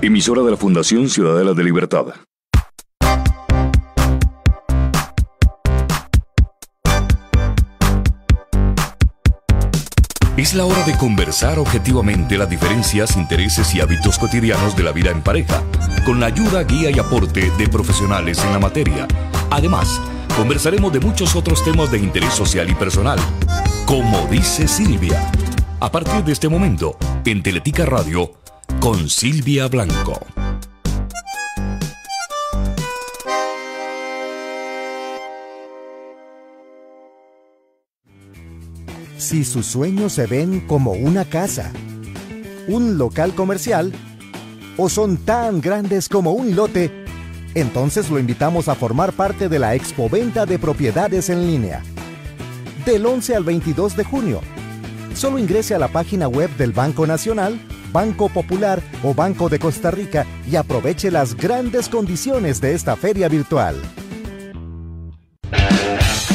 Emisora de la Fundación Ciudadela de Libertad. Es la hora de conversar objetivamente las diferencias, intereses y hábitos cotidianos de la vida en pareja, con la ayuda, guía y aporte de profesionales en la materia. Además, conversaremos de muchos otros temas de interés social y personal. Como dice Silvia, a partir de este momento, en Teletica Radio, con Silvia Blanco. Si sus sueños se ven como una casa, un local comercial o son tan grandes como un lote, entonces lo invitamos a formar parte de la Expo Venta de Propiedades en línea. Del 11 al 22 de junio Solo ingrese a la página web del Banco Nacional, Banco Popular o Banco de Costa Rica y aproveche las grandes condiciones de esta feria virtual.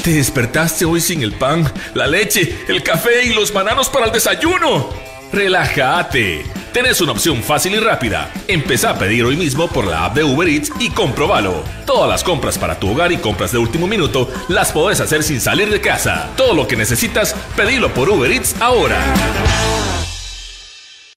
¿Te despertaste hoy sin el pan, la leche, el café y los bananos para el desayuno? Relájate. Tenés una opción fácil y rápida. Empezá a pedir hoy mismo por la app de Uber Eats y comprobalo. Todas las compras para tu hogar y compras de último minuto las podés hacer sin salir de casa. Todo lo que necesitas, pedilo por Uber Eats ahora.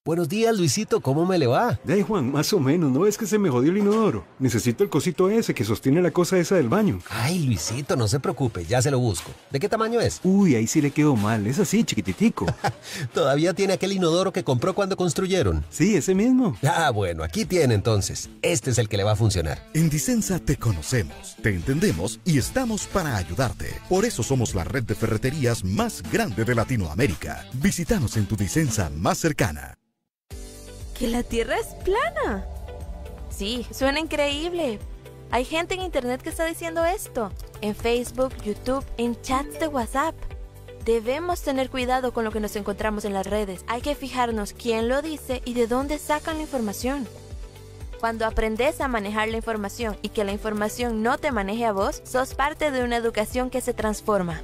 Buenos días, Luisito, ¿cómo me le va? De Juan, más o menos, ¿no es que se me jodió el inodoro? Necesito el cosito ese que sostiene la cosa esa del baño. Ay, Luisito, no se preocupe, ya se lo busco. ¿De qué tamaño es? Uy, ahí sí le quedó mal, es así, chiquititico. ¿Todavía tiene aquel inodoro que compró cuando construyeron? Sí, ese mismo. Ah, bueno, aquí tiene entonces. Este es el que le va a funcionar. En Dicenza te conocemos, te entendemos y estamos para ayudarte. Por eso somos la red de ferreterías más grande de Latinoamérica. Visítanos en tu Dicenza más cercana que la Tierra es plana. Sí, suena increíble. Hay gente en Internet que está diciendo esto. En Facebook, YouTube, en chats de WhatsApp. Debemos tener cuidado con lo que nos encontramos en las redes. Hay que fijarnos quién lo dice y de dónde sacan la información. Cuando aprendes a manejar la información y que la información no te maneje a vos, sos parte de una educación que se transforma.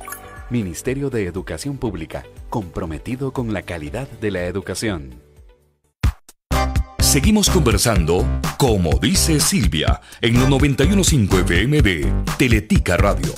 Ministerio de Educación Pública, comprometido con la calidad de la educación. Seguimos conversando, como dice Silvia, en los 915 FM de Teletica Radio.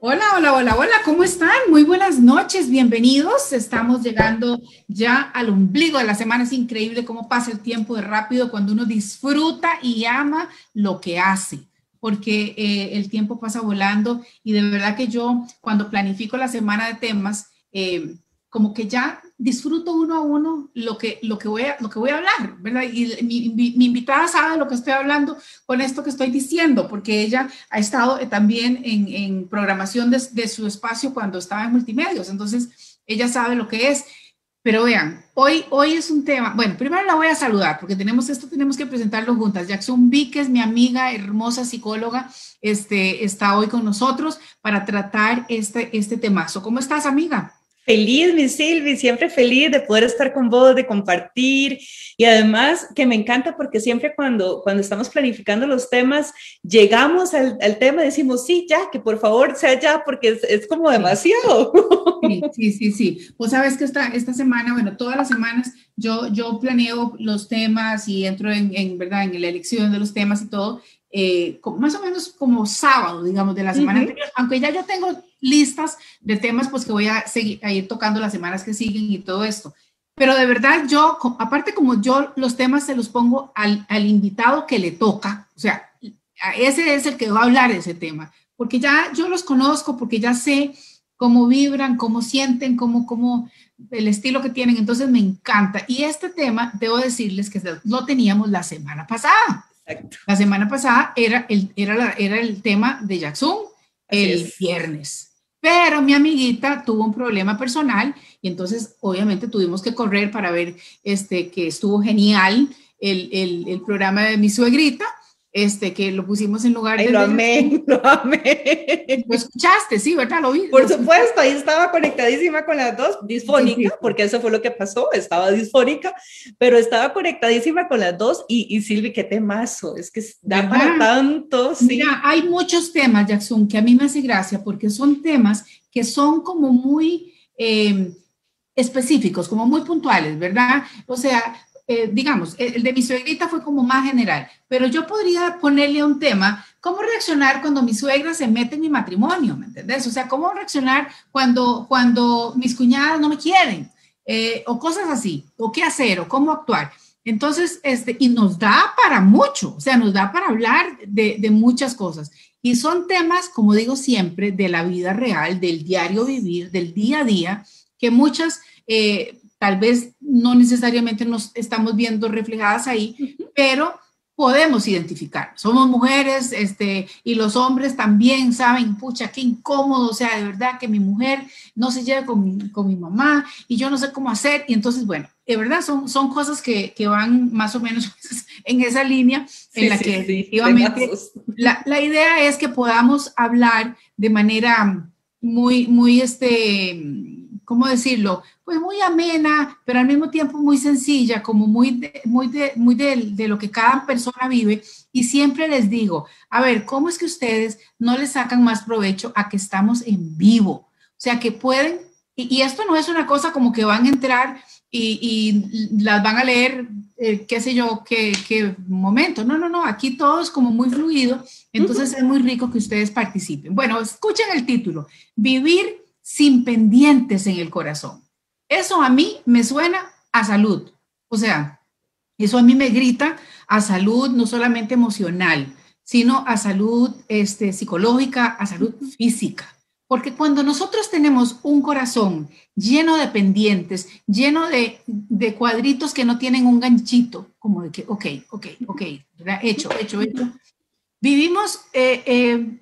Hola, hola, hola, hola, ¿cómo están? Muy buenas noches, bienvenidos. Estamos llegando ya al ombligo de la semana. Es increíble cómo pasa el tiempo de rápido cuando uno disfruta y ama lo que hace porque eh, el tiempo pasa volando y de verdad que yo cuando planifico la semana de temas, eh, como que ya disfruto uno a uno lo que, lo que, voy, a, lo que voy a hablar, ¿verdad? Y mi, mi, invitada sabe lo que estoy hablando con esto que estoy diciendo, porque ella ha estado eh, también en, en programación de, de, su espacio cuando estaba en multimedios, entonces ella sabe lo que es. Pero vean, hoy, hoy es un tema, bueno, primero la voy a saludar, porque tenemos esto, tenemos que presentarlo juntas. Jackson Víquez, mi amiga, hermosa psicóloga, este, está hoy con nosotros para tratar este, este temazo. ¿Cómo estás, amiga? Feliz, mi Silvi, siempre feliz de poder estar con vos, de compartir y además que me encanta porque siempre cuando, cuando estamos planificando los temas, llegamos al, al tema y decimos, sí, ya, que por favor sea ya porque es, es como demasiado. Sí, sí, sí, sí. Vos sabes que esta, esta semana, bueno, todas las semanas yo, yo planeo los temas y entro en, en, ¿verdad? en la elección de los temas y todo, eh, más o menos como sábado, digamos, de la semana anterior, aunque ya yo tengo listas de temas pues que voy a seguir a ir tocando las semanas que siguen y todo esto. Pero de verdad yo, aparte como yo los temas se los pongo al, al invitado que le toca, o sea, ese es el que va a hablar de ese tema, porque ya yo los conozco, porque ya sé cómo vibran, cómo sienten, cómo, cómo el estilo que tienen, entonces me encanta. Y este tema, debo decirles que lo teníamos la semana pasada. La semana pasada era el, era, era el tema de Jackson el viernes. Pero mi amiguita tuvo un problema personal y entonces obviamente tuvimos que correr para ver este, que estuvo genial el, el, programa de mi suegrita este, que lo pusimos en lugar de... Lo amé, lo amé. Lo escuchaste, sí, ¿verdad? Lo vi. Por supuesto, ahí estaba conectadísima con las dos, disfónica, porque eso fue lo que pasó, estaba disfónica, pero estaba conectadísima con las dos y, y Silvi, qué temazo, es que da para tanto. Sí. Mira, hay muchos temas, Jackson, que a mí me hace gracia porque son temas que son como muy eh, específicos, como muy puntuales, ¿verdad? O sea, eh, digamos, el de mi suegrita fue como más general, pero yo podría ponerle un tema, ¿cómo reaccionar cuando mi suegra se mete en mi matrimonio? ¿Me entendés? O sea, ¿cómo reaccionar cuando, cuando mis cuñadas no me quieren? Eh, o cosas así, o qué hacer, o cómo actuar. Entonces, este, y nos da para mucho, o sea, nos da para hablar de, de muchas cosas. Y son temas, como digo siempre, de la vida real, del diario vivir, del día a día, que muchas eh, tal vez no necesariamente nos estamos viendo reflejadas ahí, pero podemos identificar. Somos mujeres, este, y los hombres también saben, pucha, qué incómodo, o sea, de verdad que mi mujer no se lleve con mi, con mi mamá y yo no sé cómo hacer. Y entonces, bueno, de verdad son, son cosas que, que van más o menos en esa línea en la que definitivamente la, la, idea es que podamos hablar de manera muy, muy, este, ¿cómo decirlo? Pues muy amena, pero al mismo tiempo muy sencilla, como muy, de, muy, de, muy de, lo que cada persona vive. Y siempre les digo, a ver, ¿cómo es que ustedes no les sacan más provecho a que estamos en vivo? O sea, que pueden, y, esto no es una cosa como que van a entrar y, las van a leer, eh, qué sé yo, qué, qué, momento. No, no, no, aquí todo es como muy fluido, entonces es muy rico que ustedes participen. Bueno, escuchen el título, Vivir sin pendientes en el corazón. Eso a mí me suena a salud. O sea, eso a mí me grita a salud no solamente emocional, sino a salud este, psicológica, a salud física. Porque cuando nosotros tenemos un corazón lleno de pendientes, lleno de, de cuadritos que no tienen un ganchito, como de que, ok, ok, ok, hecho, hecho, hecho, vivimos eh, eh,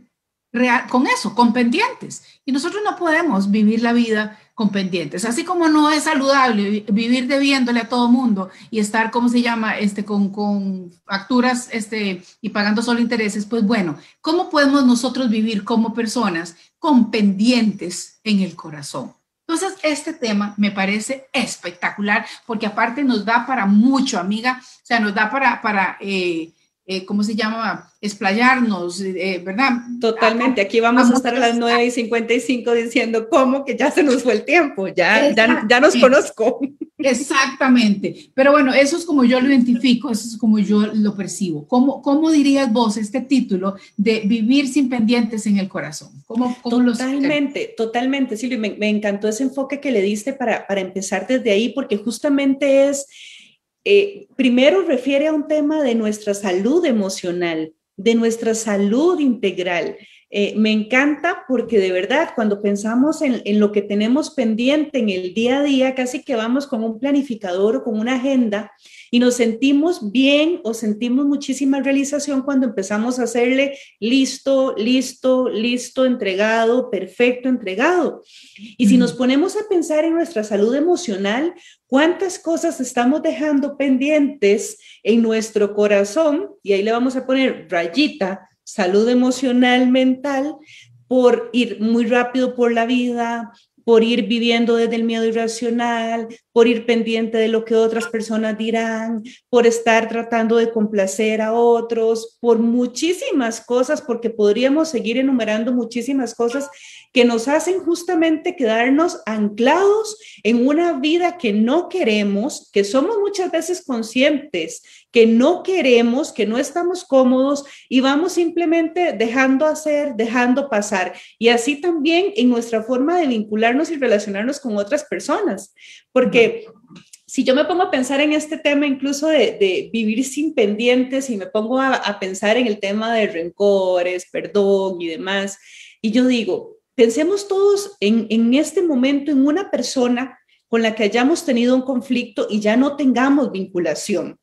con eso, con pendientes. Y nosotros no podemos vivir la vida con pendientes. Así como no es saludable vivir debiéndole a todo mundo y estar, ¿cómo se llama?, este, con, con facturas este, y pagando solo intereses, pues bueno, ¿cómo podemos nosotros vivir como personas con pendientes en el corazón? Entonces, este tema me parece espectacular porque aparte nos da para mucho, amiga, o sea, nos da para, para eh, eh, ¿cómo se llama? Explayarnos, eh, ¿verdad? Totalmente, aquí vamos a, estar a las 9 y 55 diciendo cómo que ya se nos fue el tiempo, ya, ya, ya, nos conozco. Exactamente, pero bueno, eso es como yo lo identifico, eso es como yo lo percibo. ¿Cómo, cómo dirías vos este título de vivir sin pendientes en el corazón? ¿Cómo, cómo totalmente, totalmente, Silvia, me, me, encantó ese enfoque que le diste para, para empezar desde ahí, porque justamente es eh, primero refiere a un tema de nuestra salud emocional, de nuestra salud integral. Eh, me encanta porque de verdad cuando pensamos en, en, lo que tenemos pendiente en el día a día, casi que vamos con un planificador o con una agenda y nos sentimos bien o sentimos muchísima realización cuando empezamos a hacerle listo, listo, listo, entregado, perfecto, entregado. Y si nos ponemos a pensar en nuestra salud emocional, ¿cuántas cosas estamos dejando pendientes en nuestro corazón? Y ahí le vamos a poner rayita, salud emocional, mental, por ir muy rápido por la vida, por ir viviendo desde el miedo irracional, por ir pendiente de lo que otras personas dirán, por estar tratando de complacer a otros, por muchísimas cosas, porque podríamos seguir enumerando muchísimas cosas que nos hacen justamente quedarnos anclados en una vida que no queremos, que somos muchas veces conscientes, que no queremos, que no estamos cómodos y vamos simplemente dejando hacer, dejando pasar. Y así también en nuestra forma de vincularnos y relacionarnos con otras personas, porque si yo me pongo a pensar en este tema incluso de, vivir sin pendientes y me pongo a, pensar en el tema de rencores, perdón y demás, y yo digo, pensemos todos en este momento en una persona con la que hayamos tenido un conflicto y ya no tengamos vinculación.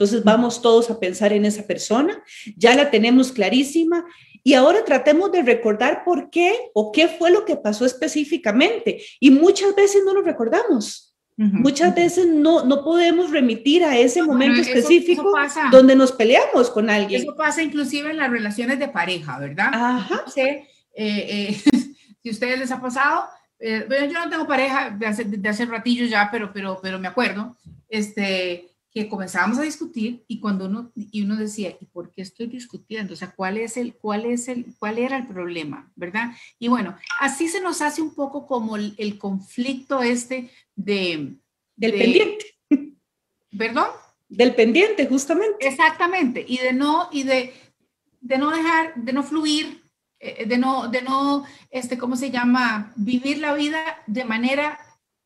Entonces vamos todos a pensar en esa persona, ya la tenemos clarísima y ahora tratemos de recordar por qué o qué fue lo que pasó específicamente. Y muchas veces no lo recordamos. Muchas veces no, no podemos remitir a ese momento específico donde nos peleamos con alguien. Eso pasa inclusive en las relaciones de pareja, ¿verdad? Ajá. Sí, eh, eh, si a ustedes les ha pasado, eh, yo no tengo pareja de hace, de hace ratillo ya, pero, pero, pero me acuerdo, este, que comenzábamos a discutir y cuando uno, y uno decía, ¿y por qué estoy discutiendo? O sea, ¿cuál, es el, cuál, es el, ¿cuál era el problema? ¿Verdad? Y bueno, así se nos hace un poco como el, el conflicto este de... Del pendiente. ¿Perdón? Del pendiente, justamente. Exactamente, y de no, y de, de no dejar, de no fluir, eh, de no, de no, este, ¿cómo se llama? Vivir la vida de manera,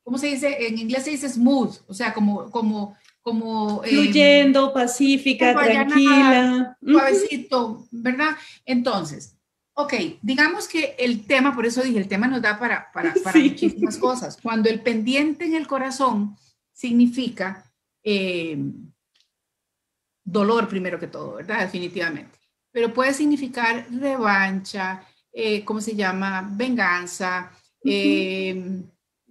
¿cómo se dice? En inglés se dice smooth, o sea, como, como, como... Em, Fluyendo, pacífica, tranquila. Suavecito, ¿verdad? Entonces, ok, digamos que el tema, por eso dije, el tema nos da para, para, para muchísimas cosas. Cuando el pendiente en el corazón significa... Eh, dolor primero que todo, ¿verdad? Definitivamente. Pero puede significar revancha, eh, ¿cómo se llama? Venganza, eh,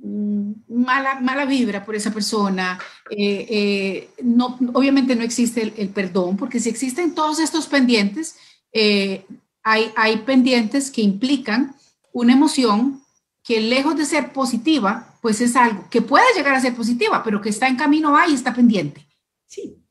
mala, mala vibra por esa persona. Eh, no, obviamente no existe el, perdón, porque si existen todos estos pendientes, hay, hay pendientes que implican una emoción que lejos de ser positiva, pues es algo que puede llegar a ser positiva, pero que está en camino ahí y está pendiente. Sí,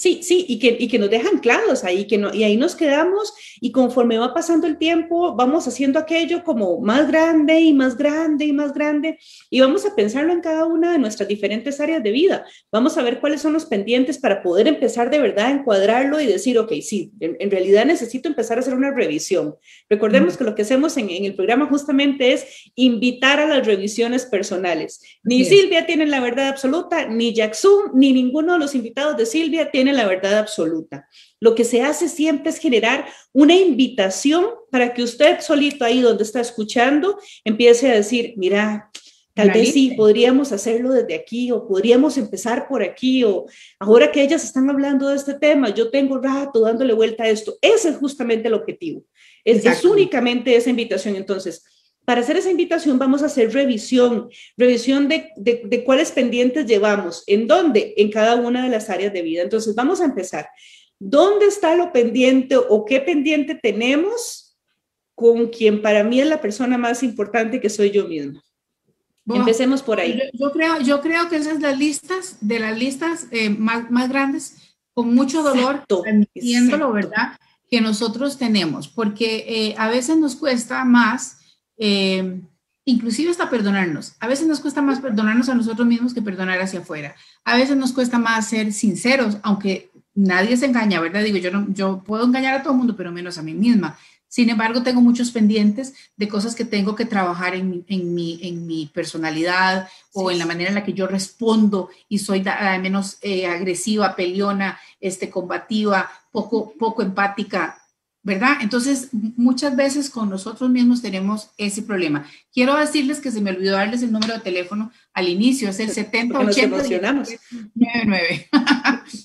Sí, sí, y que, y que nos dejan claros ahí, que no, y ahí nos quedamos y conforme va pasando el tiempo, vamos haciendo aquello como más grande y más grande y más grande, y vamos a pensarlo en cada una de nuestras diferentes áreas de vida. Vamos a ver cuáles son los pendientes para poder empezar de verdad a encuadrarlo y decir, ok, sí, en, realidad necesito empezar a hacer una revisión. Recordemos que lo que hacemos en, el programa justamente es invitar a las revisiones personales. Ni Silvia tiene la verdad absoluta, ni Jackson, ni ninguno de los invitados de Silvia tiene la verdad absoluta. Lo que se hace siempre es generar una invitación para que usted solito ahí donde está escuchando empiece a decir, mira, Tal vez sí, podríamos hacerlo desde aquí o podríamos empezar por aquí o ahora que ellas están hablando de este tema, yo tengo rato dándole vuelta a esto. Ese es justamente el objetivo. Es, es únicamente esa invitación. Entonces, para hacer esa invitación vamos a hacer revisión, revisión de, de, cuáles pendientes llevamos, en dónde, en cada una de las áreas de vida. Entonces vamos a empezar. ¿Dónde está lo pendiente o qué pendiente tenemos con quien para mí es la persona más importante que soy yo misma? Empecemos por ahí. Yo, creo, yo creo que esas las listas, de las listas eh, más, más, grandes, con mucho dolor, entiéndolo, ¿verdad? Que nosotros tenemos, porque eh, a veces nos cuesta más eh, inclusive hasta perdonarnos. A veces nos cuesta más perdonarnos a nosotros mismos que perdonar hacia afuera. A veces nos cuesta más ser sinceros, aunque nadie se engaña, ¿verdad? Digo, yo, no, yo puedo engañar a todo el mundo, pero menos a mí misma. Sin embargo, tengo muchos pendientes de cosas que tengo que trabajar en mi, en mi, en mi personalidad o en la manera en la que yo respondo y soy menos eh, agresiva, peleona, este, combativa, poco, poco empática. ¿Verdad? Entonces, muchas veces con nosotros mismos tenemos ese problema. Quiero decirles que se me olvidó darles el número de teléfono al inicio, es el 7080 1799.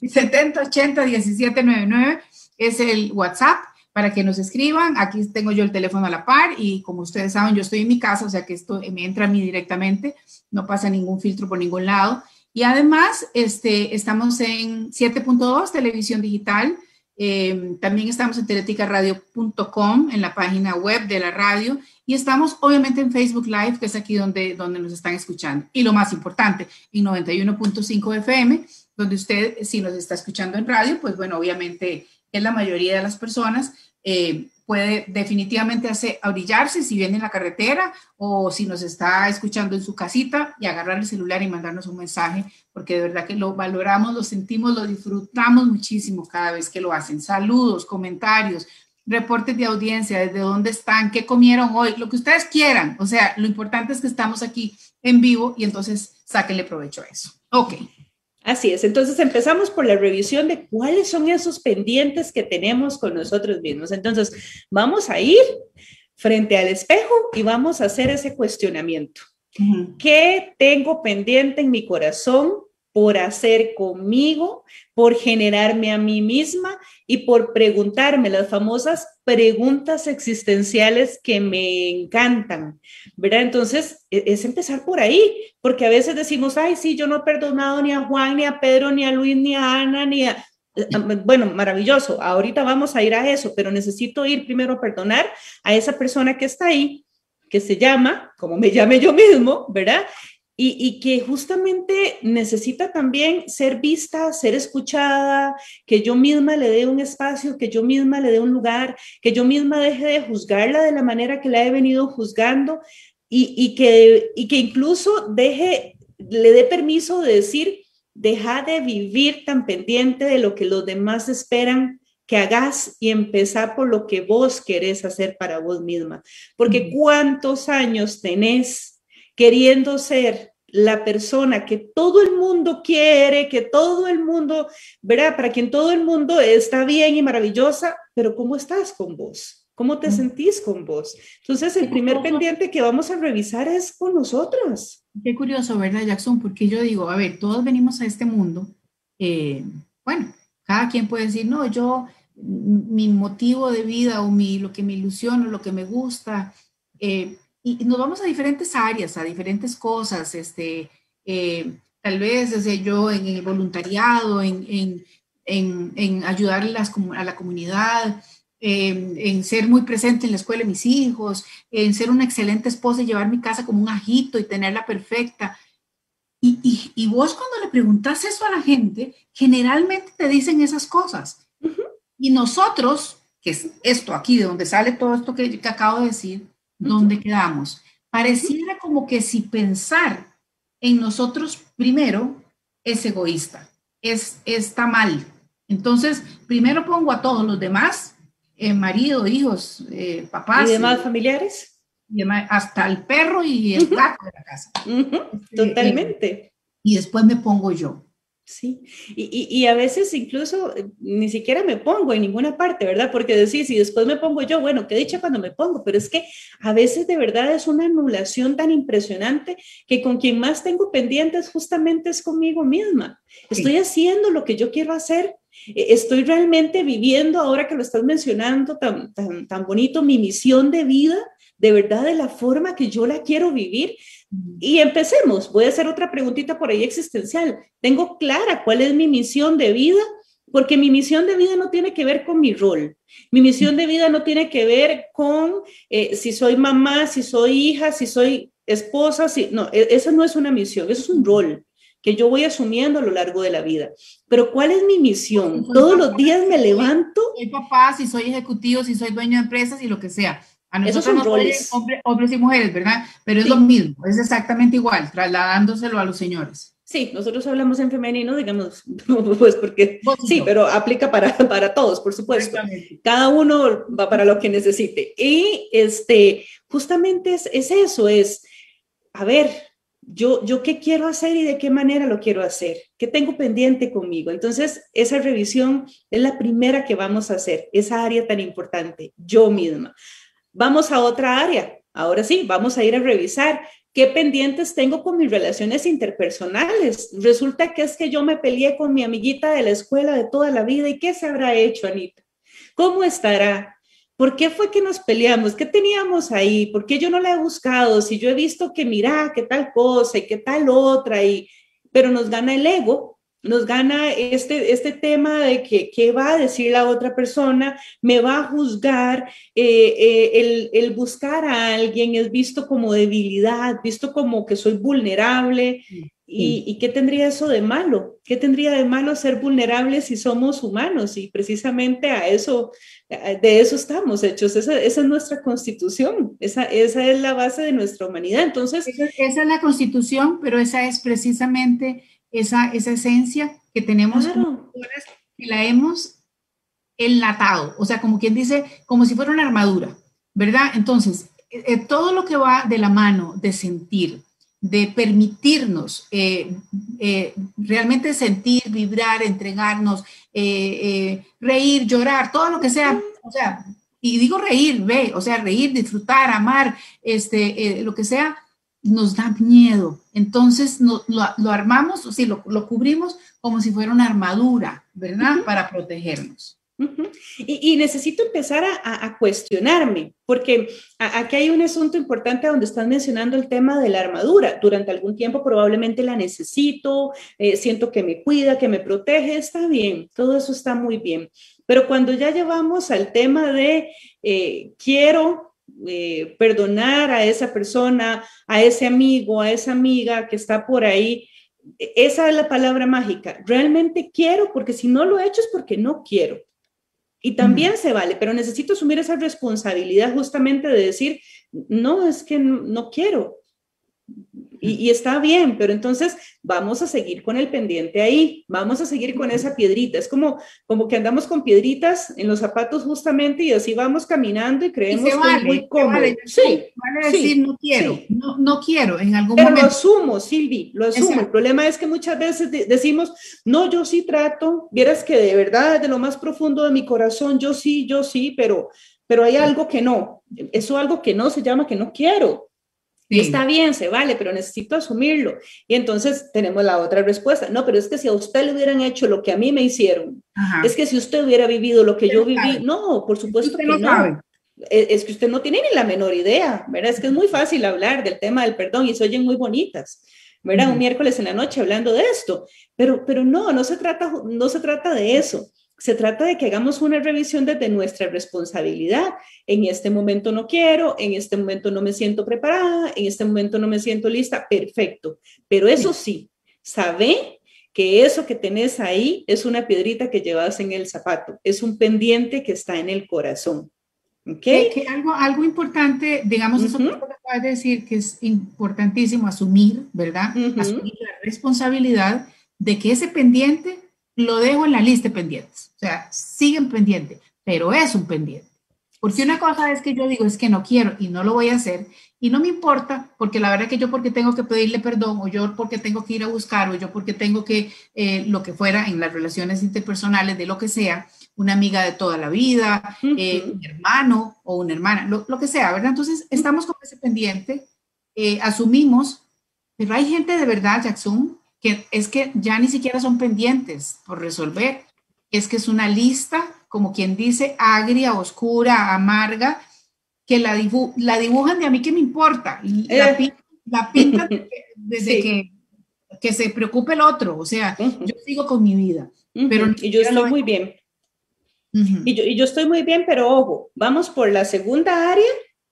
7080 1799 es el WhatsApp para que nos escriban. Aquí tengo yo el teléfono a la par y como ustedes saben, yo estoy en mi casa, o sea que esto me entra a mí directamente, no pasa ningún filtro por ningún lado. Y además, este, estamos en 7.2, televisión digital, Em, también estamos en teleticaradio.com, en la página web de la radio, y estamos obviamente en Facebook Live, que es aquí donde, donde nos están escuchando. Y lo más importante, en 91.5 FM, donde usted, si nos está escuchando en radio, pues bueno, obviamente es la mayoría de las personas. Eh, puede definitivamente hacer, abrillarse si viene en la carretera o si nos está escuchando en su casita y agarrar el celular y mandarnos un mensaje, porque de verdad que lo valoramos, lo sentimos, lo disfrutamos muchísimo cada vez que lo hacen. Saludos, comentarios, reportes de audiencia, desde dónde están, qué comieron hoy, lo que ustedes quieran. O sea, lo importante es que estamos aquí en vivo y entonces sáquenle provecho a eso. Ok. Así es, entonces empezamos por la revisión de cuáles son esos pendientes que tenemos con nosotros mismos. Entonces, vamos a ir frente al espejo y vamos a hacer ese cuestionamiento. ¿Qué tengo pendiente en mi corazón por hacer conmigo, por generarme a mí misma y por preguntarme las famosas preguntas existenciales que me encantan, ¿verdad? Entonces, e-, es empezar por ahí, porque a veces decimos, ay, sí, yo no he perdonado ni a Juan, ni a Pedro, ni a Luis, ni a Ana, ni a... Bueno, maravilloso, ahorita vamos a ir a eso, pero necesito ir primero a perdonar a esa persona que está ahí, que se llama, como me llame yo mismo, ¿verdad? Y, que justamente necesita también ser vista, ser escuchada, que yo misma le dé un espacio, que yo misma le dé un lugar, que yo misma deje de juzgarla de la manera que la he venido juzgando y, que, y que incluso deje, le dé permiso de decir, deja de vivir tan pendiente de lo que los demás esperan que hagas y empezar por lo que vos querés hacer para vos misma. Porque cuántos años tenés queriendo ser la persona que todo el mundo quiere, que todo el mundo, ¿verdad? Para quien todo el mundo está bien y maravillosa, pero ¿cómo estás con vos? ¿Cómo te sentís con vos? Entonces, el primer pendiente que vamos a revisar es con nosotras. Qué curioso, ¿verdad, Jackson? Porque yo digo, a ver, todos venimos a este mundo. Eh, bueno, cada quien puede decir, no, yo, mi motivo de vida o mi, lo que me ilusiona, lo que me gusta, eh, y nos vamos a diferentes áreas, a diferentes cosas, este, eh, tal vez desde yo en el voluntariado, en, en, en, en ayudar a, la comunidad, en ser muy presente en la escuela de mis hijos, en ser una excelente esposa y llevar mi casa como un ajito y tenerla perfecta. Y, y, y vos cuando le preguntas eso a la gente, generalmente te dicen esas cosas. Y nosotros, que es esto aquí, de donde sale todo esto que, que acabo de decir, ¿dónde quedamos? Pareciera como que si pensar en nosotros primero es egoísta, es, está mal. Entonces, primero pongo a todos los demás, eh, marido, hijos, eh, papás. ¿Y demás familiares? Y hasta el perro y el gato de la casa. Este, Totalmente. y después me pongo yo. Sí, y, y, a veces incluso eh, ni siquiera me pongo en ninguna parte, ¿verdad? Porque decís, y después me pongo yo, bueno, qué dicha cuando me pongo, pero es que a veces de verdad es una anulación tan impresionante que con quien más tengo pendientes justamente es conmigo misma. Estoy haciendo lo que yo quiero hacer, e, estoy realmente viviendo, ahora que lo estás mencionando tan, tan, tan bonito, mi misión de vida, de verdad de la forma que yo la quiero vivir. Y empecemos. Voy a hacer otra preguntita por ahí existencial. Tengo clara cuál es mi misión de vida, porque mi misión de vida no tiene que ver con mi rol. Mi misión de vida no tiene que ver con eh, si soy mamá, si soy hija, si soy esposa. Si, no, e, esa no es una misión, eso es un rol que yo voy asumiendo a lo largo de la vida. Pero ¿cuál es mi misión? Todos los días me levanto. Soy papá, si soy ejecutivo, si soy dueño de empresas y lo que sea esos son roles. hombres y mujeres, ¿verdad? Pero es lo mismo, es exactamente igual, trasladándoselo a los señores. Sí, nosotros hablamos en femenino, digamos, pues porque sí, pero aplica para, para todos, por supuesto. Cada uno va para lo que necesite. Y este, justamente es, es eso, es, a ver, yo, yo qué quiero hacer y de qué manera lo quiero hacer, qué tengo pendiente conmigo. Entonces, esa revisión es la primera que vamos a hacer, esa área tan importante, yo misma. Vamos a otra área. Ahora sí, vamos a ir a revisar qué pendientes tengo con mis relaciones interpersonales. Resulta que es que yo me peleé con mi amiguita de la escuela de toda la vida y qué se habrá hecho, Anita. ¿Cómo estará? ¿Por qué fue que nos peleamos? ¿Qué teníamos ahí? ¿Por qué yo no la he buscado? Si yo he visto que mira, qué tal cosa y qué tal otra, y, pero nos gana el ego nos gana este, este tema de que qué va a decir la otra persona, me va a juzgar, eh, eh, el, el, buscar a alguien es visto como debilidad, visto como que soy vulnerable. ¿Y, ¿Y, qué tendría eso de malo? ¿Qué tendría de malo ser vulnerable si somos humanos? Y precisamente a eso, de eso estamos hechos. Esa, esa es nuestra constitución, esa, esa, es la base de nuestra humanidad. Entonces, esa es la constitución, pero esa es precisamente esa, esa esencia que tenemos y la hemos enlatado, o sea, como quien dice, como si fuera una armadura, ¿verdad? Entonces, eh, eh, todo lo que va de la mano de sentir, de permitirnos eh, realmente sentir, vibrar, entregarnos, reír, llorar, todo lo que sea, o sea, y digo reír, ve, o sea, reír, disfrutar, amar, este, lo que sea, nos da miedo. Entonces lo, armamos, o sí, lo, cubrimos como si fuera una armadura, ¿verdad? Para protegernos. y, necesito empezar a, cuestionarme, porque aquí hay un asunto importante donde están mencionando el tema de la armadura. Durante algún tiempo probablemente la necesito, eh, siento que me cuida, que me protege, está bien, todo eso está muy bien. Pero cuando ya llevamos al tema de eh, quiero eh, perdonar a esa persona, a ese amigo, a esa amiga que está por ahí. Esa es la palabra mágica. Realmente quiero, porque si no lo he hecho es porque no quiero. Y también se vale, pero necesito asumir esa responsabilidad justamente de decir, no, es que no quiero, y, está bien, pero entonces vamos a seguir con el pendiente ahí, vamos a seguir con esa piedrita. Es como, como que andamos con piedritas en los zapatos justamente y así vamos caminando y creemos que es muy cómodo. sí, vale decir no quiero, no, no, quiero en algún pero momento. lo asumo, Silvi, lo asumo. El problema es que muchas veces decimos, no, yo sí trato, vieras que de verdad, de lo más profundo de mi corazón, yo sí, yo sí, pero, pero hay algo que no. Eso algo que no se llama que no quiero. Y está bien, se vale, pero necesito asumirlo. Y entonces tenemos la otra respuesta. No, pero es que si a usted le hubieran hecho lo que a mí me hicieron, es que si usted hubiera vivido lo que yo viví, no, por supuesto que no. E, es, que usted no tiene ni la menor idea, ¿verdad? Es que es muy fácil hablar del tema del perdón y se oyen muy bonitas, ¿verdad? Un miércoles en la noche hablando de esto, pero, pero no, no se trata, no se trata de eso. Se trata de que hagamos una revisión desde nuestra responsabilidad. En este momento no quiero, en este momento no me siento preparada, en este momento no me siento lista. Perfecto. Pero eso sí, sabe que eso que tenés ahí es una piedrita que llevas en el zapato, es un pendiente que está en el corazón. ¿Okay? Que, algo, algo importante, digamos, eso que acabas de decir, que es importantísimo asumir, ¿verdad? Asumir la responsabilidad de que ese pendiente lo dejo en la lista de pendientes. O sea, siguen pendientes, pero es un pendiente. Porque una cosa es que yo digo, es que no quiero y no lo voy a hacer y no me importa, porque la verdad que yo porque tengo que pedirle perdón o yo porque tengo que ir a buscar o yo porque tengo que, eh, lo que fuera en las relaciones interpersonales, de lo que sea, una amiga de toda la vida, eh, un hermano o una hermana, lo, que sea, ¿verdad? Entonces, estamos con ese pendiente, eh, asumimos, pero hay gente de verdad, Jackson, que es que ya ni siquiera son pendientes por resolver, es que es una lista, como quien dice, agria, oscura, amarga, que la, la dibujan de a mí que me importa, la, eh. pinta, desde que, que, se preocupe el otro, o sea, yo sigo con mi vida. pero y yo estoy muy bien. y, yo, y yo estoy muy bien, pero ojo, vamos por la segunda área,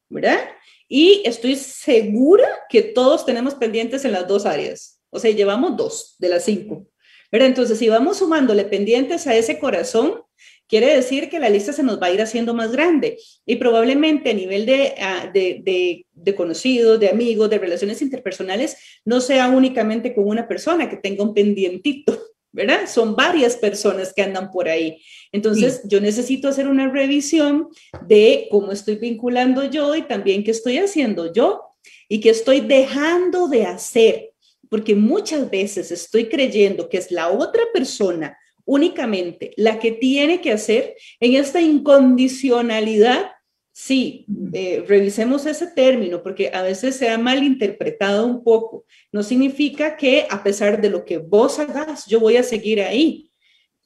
¿verdad? Y estoy segura que todos tenemos pendientes en las dos áreas. O sea, llevamos dos de las cinco. Pero entonces, si vamos sumándole pendientes a ese corazón, quiere decir que la lista se nos va a ir haciendo más grande y probablemente a nivel de, ah, de, de, conocidos, de amigos, de relaciones interpersonales, no sea únicamente con una persona que tenga un pendientito, ¿verdad? Son varias personas que andan por ahí. Entonces, yo necesito hacer una revisión de cómo estoy vinculando yo y también qué estoy haciendo yo y qué estoy dejando de hacer porque muchas veces estoy creyendo que es la otra persona únicamente la que tiene que hacer en esta incondicionalidad. Sí, eh, revisemos ese término porque a veces se ha malinterpretado un poco. No significa que a pesar de lo que vos hagas, yo voy a seguir ahí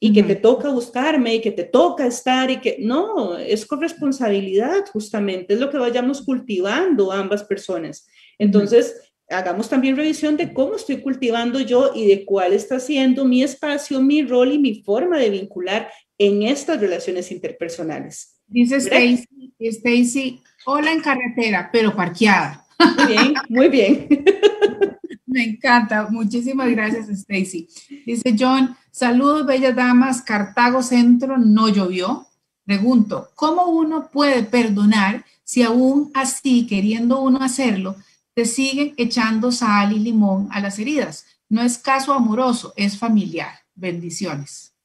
y que te toca buscarme y que te toca estar y que no, es corresponsabilidad justamente, es lo que vayamos cultivando ambas personas. Entonces, hagamos también revisión de cómo estoy cultivando yo y de cuál está siendo mi espacio, mi rol y mi forma de vincular en estas relaciones interpersonales. Dice Stacy, Stacy, hola en carretera, pero parqueada. Muy bien, muy bien. Me encanta. Muchísimas gracias, Stacy. Dice John, saludos, bellas damas. Cartago Centro no llovió. Pregunto, ¿cómo uno puede perdonar si aún así, queriendo uno hacerlo, te siguen echando sal y limón a las heridas. No es caso amoroso, es familiar. Bendiciones.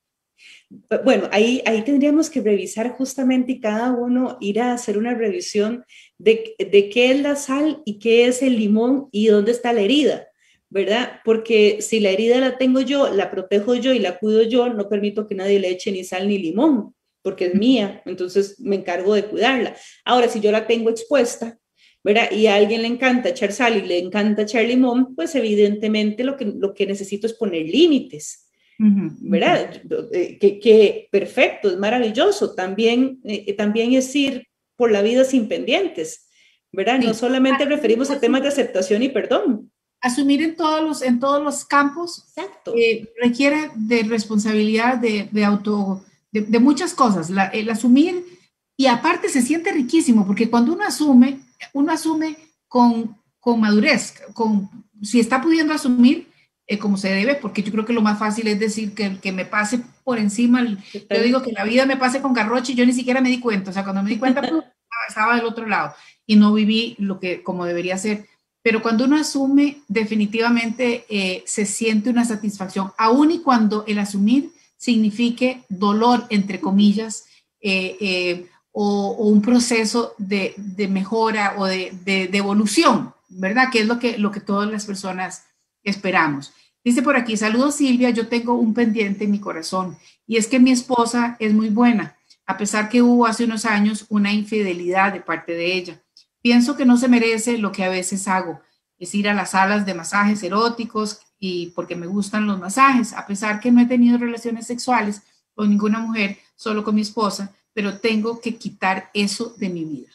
Bueno, ahí, ahí tendríamos que revisar justamente y cada uno ir a hacer una revisión de, de qué es la sal y qué es el limón y dónde está la herida. ¿verdad? Porque si la herida la tengo yo, la protejo yo y la cuido yo, no permito que nadie le eche ni sal ni limón, porque es mía, entonces me encargo de cuidarla. Ahora, si yo la tengo expuesta, ¿verdad? Y a alguien le encanta echar sal y le encanta echar limón, pues evidentemente lo que, lo que necesito es poner límites, ¿verdad? Eh, que, perfecto, es maravilloso. También, eh, también es ir por la vida sin pendientes, ¿verdad? No solamente referimos a temas de aceptación y perdón. Asumir en todos los, en todos los campos Exacto. Eh, requiere de responsabilidad, de, de auto, de, muchas cosas. el asumir y aparte se siente riquísimo, porque cuando uno asume, uno asume con, con madurez, con, si está pudiendo asumir eh, como se debe, porque yo creo que lo más fácil es decir que, que me pase por encima, yo digo que la vida me pase con garroche y yo ni siquiera me di cuenta, o sea, cuando me di cuenta pues, estaba del otro lado y no viví lo que como debería ser. Pero cuando uno asume, definitivamente eh, se siente una satisfacción, aun y cuando el asumir signifique dolor, entre comillas, eh, o, un proceso de, mejora o de, de, de, evolución, ¿verdad? Que es lo que, lo que todas las personas esperamos. Dice por aquí, saludos Silvia, yo tengo un pendiente en mi corazón y es que mi esposa es muy buena, a pesar que hubo hace unos años una infidelidad de parte de ella. Pienso que no se merece lo que a veces hago, es ir a las salas de masajes eróticos y porque me gustan los masajes, a pesar que no he tenido relaciones sexuales con ninguna mujer, solo con mi esposa, pero tengo que quitar eso de mi vida.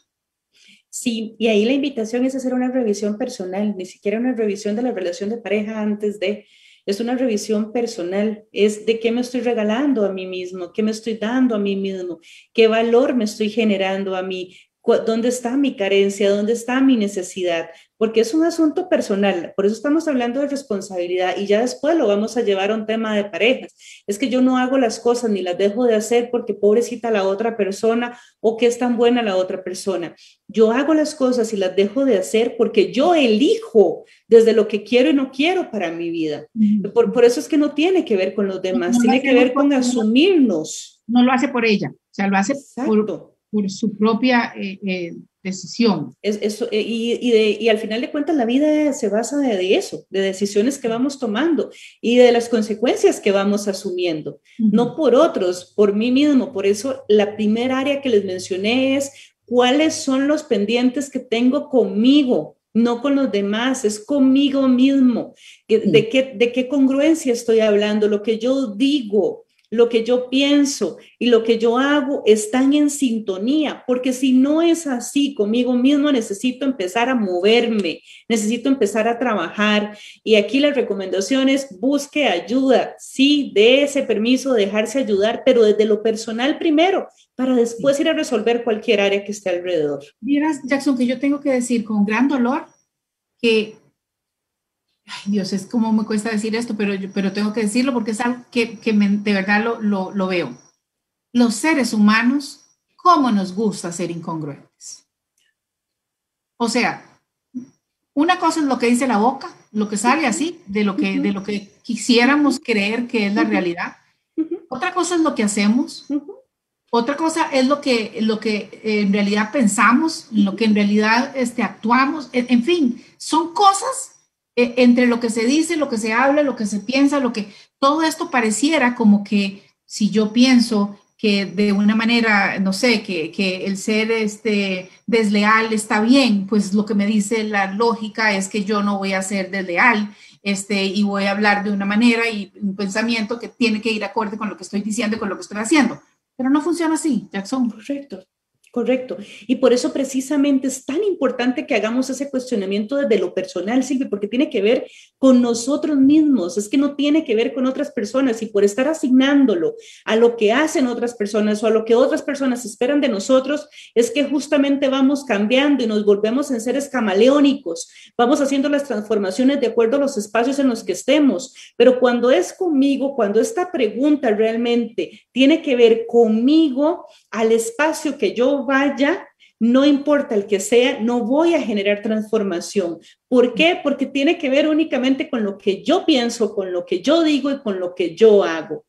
Sí, y ahí la invitación es hacer una revisión personal, ni siquiera una revisión de la relación de pareja antes de, es una revisión personal, es de qué me estoy regalando a mí mismo, qué me estoy dando a mí mismo, qué valor me estoy generando a mí, dónde está mi carencia, dónde está mi necesidad, porque es un asunto personal, por eso estamos hablando de responsabilidad y ya después lo vamos a llevar a un tema de parejas. Es que yo no hago las cosas ni las dejo de hacer porque pobrecita la otra persona o que es tan buena la otra persona. Yo hago las cosas y las dejo de hacer porque yo elijo desde lo que quiero y no quiero para mi vida. Por, por eso es que no tiene que ver con los demás, tiene que ver con asumirnos. No lo hace por ella, o sea, lo hace por, por su propia eh, eh, decisión. Es, eso, eh, y, y, de, y, al final de cuentas la vida se basa de, eso, de decisiones que vamos tomando y de las consecuencias que vamos asumiendo, no por otros, por mí mismo. Por eso la primera área que les mencioné es cuáles son los pendientes que tengo conmigo, no con los demás, es conmigo mismo. ¿De qué, de qué congruencia estoy hablando? Lo que yo digo, lo que yo pienso y lo que yo hago están en sintonía, porque si no es así conmigo mismo, necesito empezar a moverme, necesito empezar a trabajar. Y aquí la recomendación es busque ayuda, sí, dé ese permiso, dejarse ayudar, pero desde lo personal primero, para después ir a resolver cualquier área que esté alrededor. Vieras, Jackson, que yo tengo que decir con gran dolor que ay Dios, es como me cuesta decir esto, pero, pero tengo que decirlo porque es algo que, que de verdad lo, lo, lo, veo. Los seres humanos, ¿cómo nos gusta ser incongruentes? O sea, una cosa es lo que dice la boca, lo que sale así, de lo que, de lo que quisiéramos creer que es la realidad. Otra cosa es lo que hacemos. Otra cosa es lo que, lo que en realidad pensamos, lo que en realidad este, actuamos. En, en fin, son cosas e, entre lo que se dice, lo que se habla, lo que se piensa, lo que todo esto pareciera como que si yo pienso que de una manera, no sé, que, que, el ser este, desleal está bien, pues lo que me dice la lógica es que yo no voy a ser desleal este, y voy a hablar de una manera y un pensamiento que tiene que ir acorde con lo que estoy diciendo y con lo que estoy haciendo. Pero no funciona así, Jackson. Correcto. Correcto. Y por eso precisamente es tan importante que hagamos ese cuestionamiento desde lo personal, Silvia, porque tiene que ver con nosotros mismos, es que no tiene que ver con otras personas y por estar asignándolo a lo que hacen otras personas o a lo que otras personas esperan de nosotros, es que justamente vamos cambiando y nos volvemos en seres camaleónicos, vamos haciendo las transformaciones de acuerdo a los espacios en los que estemos, pero cuando es conmigo, cuando esta pregunta realmente tiene que ver conmigo, al espacio que vaya, no importa el que sea, no voy a generar transformación. ¿Por qué? Porque tiene que ver únicamente con lo que yo pienso, con lo que yo digo y con lo que yo hago.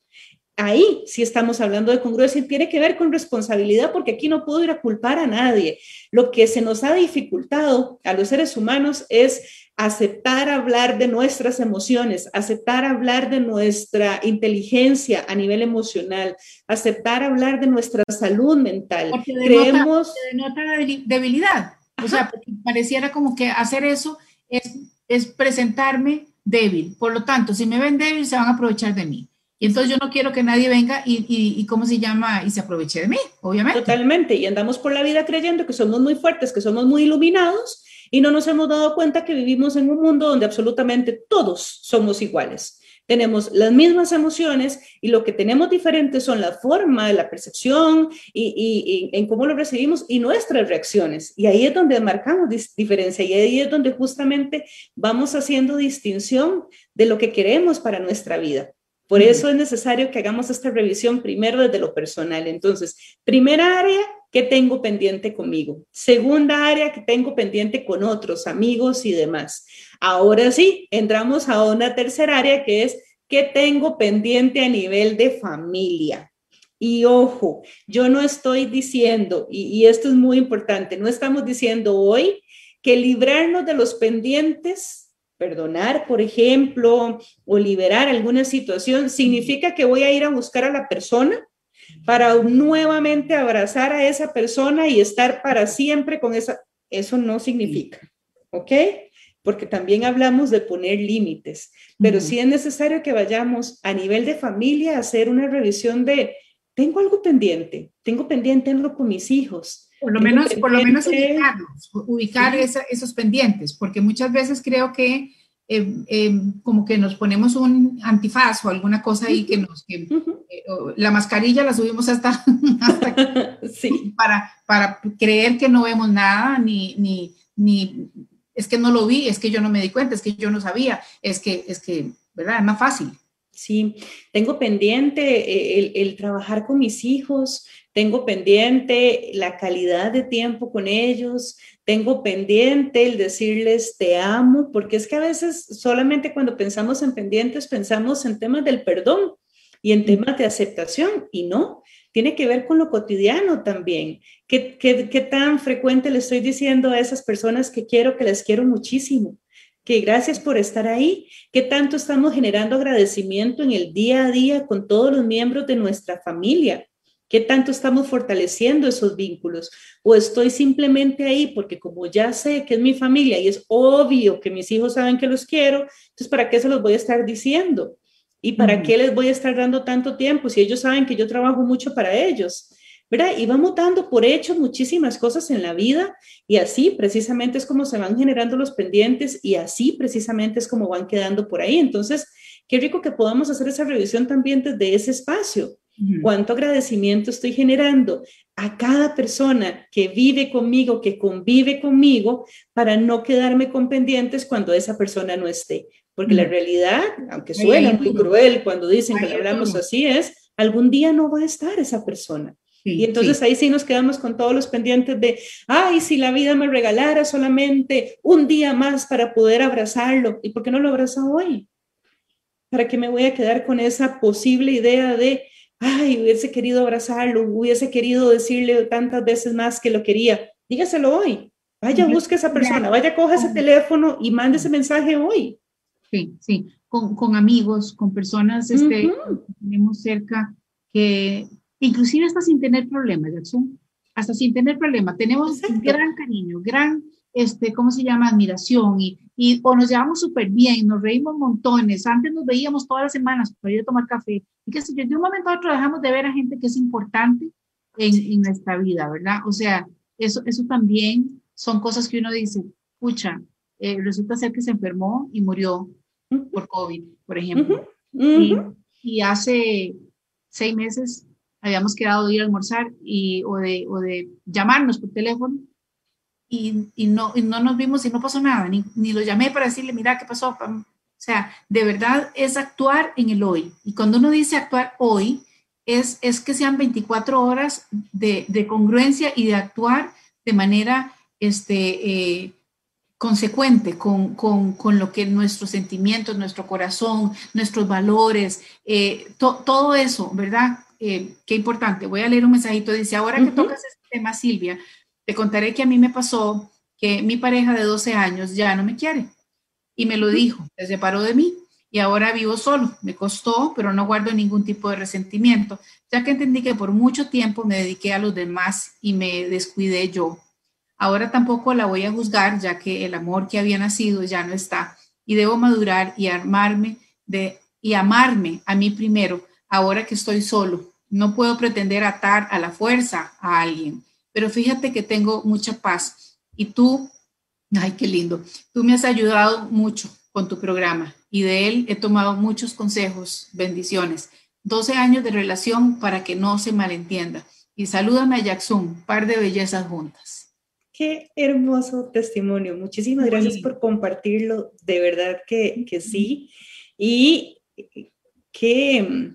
Ahí sí estamos hablando de congruencia y tiene que ver con responsabilidad porque aquí no puedo ir a culpar a nadie. Lo que se nos ha dificultado a los seres humanos es aceptar hablar de nuestras emociones, aceptar hablar de nuestra inteligencia a nivel emocional, aceptar hablar de nuestra salud mental. Porque Creemos... denota debilidad. O sea, pareciera como que hacer eso es, es presentarme débil. Por lo tanto, si me ven débil, se van a aprovechar de mí. Y entonces yo no quiero que nadie venga y, y, y, ¿cómo se llama? Y se aproveche de mí, obviamente. Totalmente. Y andamos por la vida creyendo que somos muy fuertes, que somos muy iluminados y no nos hemos dado cuenta que vivimos en un mundo donde absolutamente todos somos iguales tenemos las mismas emociones y lo que tenemos diferente son la forma, la percepción y, en cómo lo recibimos y nuestras reacciones. Y ahí es donde marcamos diferencia y ahí es donde justamente vamos haciendo distinción de lo que queremos para nuestra vida. Por eso es necesario que hagamos esta revisión primero desde lo personal. Entonces, primera área, que tengo pendiente conmigo? Segunda área, que tengo pendiente con otros amigos y demás. Ahora sí, entramos a una tercera área que es qué tengo pendiente a nivel de familia. Y ojo, yo no estoy diciendo, y, y, esto es muy importante, no estamos diciendo hoy que librarnos de los pendientes, perdonar, por ejemplo, o liberar alguna situación, significa que voy a ir a buscar a la persona para nuevamente abrazar a esa persona y estar para siempre con esa. Eso no significa, ¿ok? porque también hablamos de poner límites, pero sí es necesario que vayamos a nivel de familia a hacer una revisión de, tengo algo pendiente, tengo pendiente algo con mis hijos. Por lo menos, por lo menos ubicar esos pendientes, porque muchas veces creo que eh, eh, como que nos ponemos un antifaz o alguna cosa ahí que nos, que, eh, la mascarilla la subimos hasta, hasta sí. para, para creer que no vemos nada, ni, ni, ni es que no lo vi, es que yo no me di cuenta, es que yo no sabía, es que, es que, ¿verdad? Es más fácil. Sí, tengo pendiente eh, el, el, trabajar con mis hijos, tengo pendiente la calidad de tiempo con ellos, tengo pendiente el decirles te amo, porque es que a veces solamente cuando pensamos en pendientes pensamos en temas del perdón y en temas de aceptación y no, tiene que ver con lo cotidiano también. ¿Qué, qué, tan frecuente le estoy diciendo a esas personas que quiero, que les quiero muchísimo? Que gracias por estar ahí. ¿Qué tanto estamos generando agradecimiento en el día a día con todos los miembros de nuestra familia? ¿Qué tanto estamos fortaleciendo esos vínculos? ¿O estoy simplemente ahí porque como ya sé que es mi familia y es obvio que mis hijos saben que los quiero, entonces ¿para qué se los voy a estar diciendo? ¿Y para qué les voy a estar dando tanto tiempo si ellos saben que yo trabajo mucho para ellos? ¿Verdad? Y vamos dando por hecho muchísimas cosas en la vida y así precisamente es como se van generando los pendientes y así precisamente es como van quedando por ahí. Entonces, qué rico que podamos hacer esa revisión también desde ese espacio. Cuánto agradecimiento estoy generando a cada persona que vive conmigo, que convive conmigo, para no quedarme con pendientes cuando esa persona no esté. Porque la realidad, aunque suena muy cruel cuando dicen que hablamos así, es algún día no va a estar esa persona. Y entonces ahí sí nos quedamos con todos los pendientes de, ay, si la vida me regalara solamente un día más para poder abrazarlo, ¿y por qué no lo abraza hoy? ¿Para qué me voy a quedar con esa posible idea de, ay, hubiese querido abrazarlo, hubiese querido decirle tantas veces más que lo quería? Dígaselo hoy. Vaya, busque a esa persona, vaya, coja ese teléfono y mande ese mensaje hoy. Sí, sí, con, con amigos, con personas este, que tenemos cerca, que inclusive hasta sin tener problemas, Jackson, hasta sin tener problemas, tenemos gran cariño, gran, este, ¿cómo se llama? Admiración y, y o nos llevamos súper bien, nos reímos montones, antes nos veíamos todas las semanas para ir a tomar café y que de un momento a otro dejamos de ver a gente que es importante en, en nuestra vida, ¿verdad? O sea, eso, eso también son cosas que uno dice, escucha, eh, resulta ser que se enfermó y murió por COVID, por ejemplo. y, hace seis meses habíamos quedado de ir a almorzar y, o, de, o de llamarnos por teléfono y, y, no, y no nos vimos y no pasó nada, ni, ni lo llamé para decirle, mira, ¿qué pasó? O sea, de verdad es actuar en el hoy. Y cuando uno dice actuar hoy, es, es que sean 24 horas de, de congruencia y de actuar de manera este, eh, consecuente con, con, con, lo que nuestros sentimientos, nuestro corazón, nuestros valores, eh, todo eso, ¿verdad? Eh, qué importante. Voy a leer un mensajito. Dice, ahora que tocas este tema, Silvia, te contaré que a mí me pasó que mi pareja de 12 años ya no me quiere. Y me lo dijo, se separó de mí y ahora vivo solo. Me costó, pero no guardo ningún tipo de resentimiento, ya que entendí que por mucho tiempo me dediqué a los demás y me descuidé yo. Ahora tampoco la voy a juzgar, ya que el amor que había nacido ya no está y debo madurar y armarme de y amarme a mí primero, ahora que estoy solo. No puedo pretender atar a la fuerza a alguien, pero fíjate que tengo mucha paz y tú Ay, qué lindo. Tú me has ayudado mucho con tu programa y de él he tomado muchos consejos. Bendiciones. 12 años de relación para que no se malentienda. Y saludan a Jackson, par de bellezas juntas. Qué hermoso testimonio. Muchísimas gracias por compartirlo. De verdad que, que sí. Y qué,